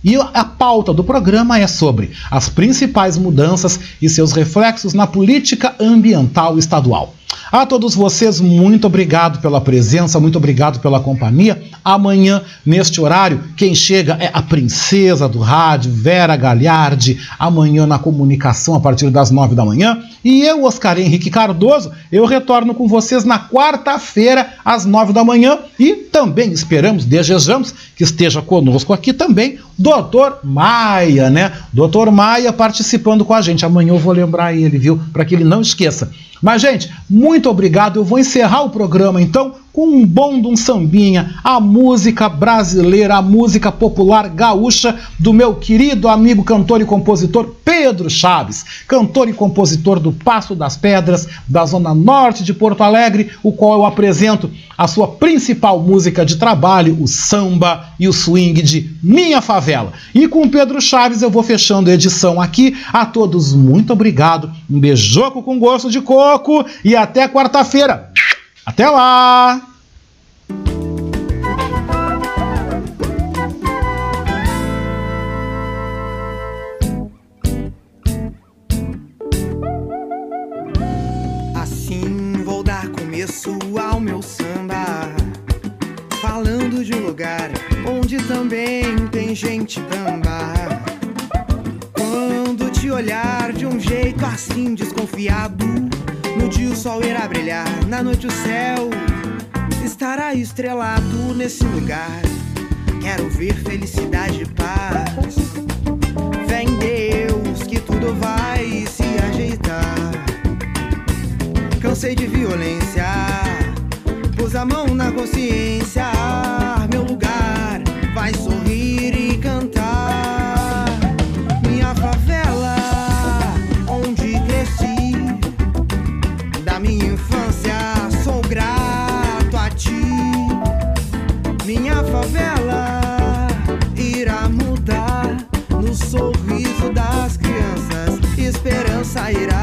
E a pauta do programa é sobre as principais mudanças e seus reflexos na política ambiental estadual. A todos vocês, muito obrigado pela presença, muito obrigado pela companhia. Amanhã, neste horário, quem chega é a princesa do rádio, Vera Galhardi. Amanhã na comunicação, a partir das nove da manhã. E eu, Oscar Henrique Cardoso, eu retorno com vocês na quarta-feira, às nove da manhã. E também esperamos, desejamos que esteja conosco aqui também, Doutor Maia, né? Doutor Maia participando com a gente. Amanhã eu vou lembrar ele, viu? Para que ele não esqueça. Mas, gente, muito obrigado. Eu vou encerrar o programa então com um bom de um sambinha, a música brasileira, a música popular gaúcha do meu querido amigo cantor e compositor Pedro Chaves, cantor e compositor do Passo das Pedras, da zona norte de Porto Alegre, o qual eu apresento a sua principal música de trabalho, o samba e o swing de Minha Favela. E com Pedro Chaves eu vou fechando a edição aqui. A todos muito obrigado, um beijoco com gosto de coco e até quarta-feira. Até lá! Assim vou dar começo ao meu samba, falando de um lugar onde também tem gente bamba. Quando te olhar de um jeito assim desconfiado dia o sol irá brilhar, na noite o céu estará estrelado nesse lugar. Quero ver felicidade e paz. Vem Deus que tudo vai se ajeitar. Cansei de violência, pus a mão na consciência. Ah, meu lugar vai sorrir novela irá mudar no sorriso das crianças. Esperança irá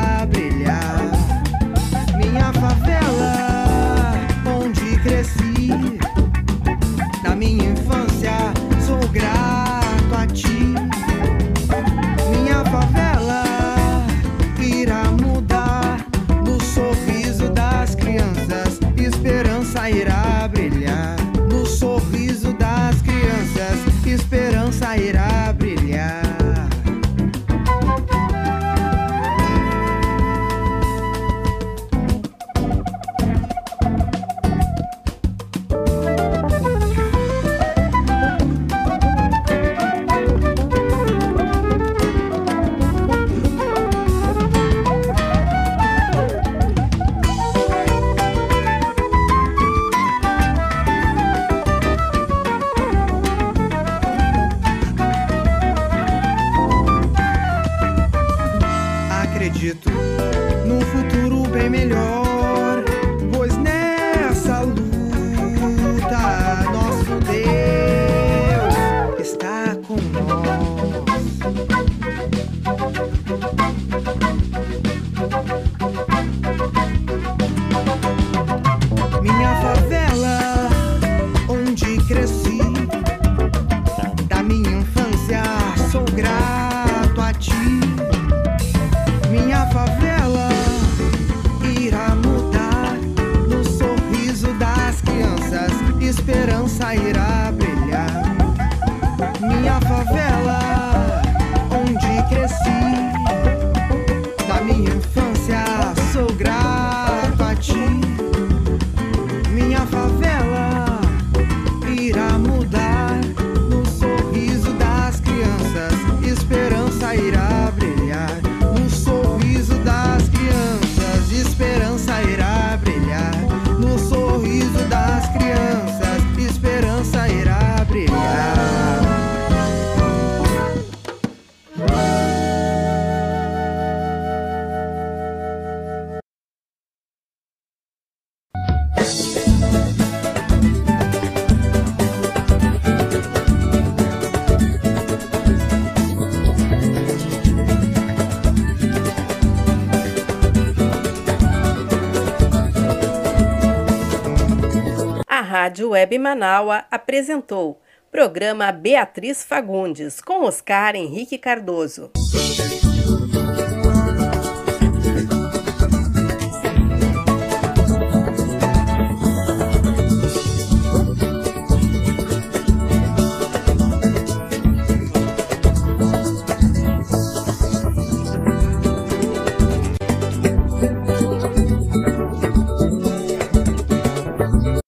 Rádio Web Manaua apresentou programa Beatriz Fagundes com Oscar Henrique Cardoso.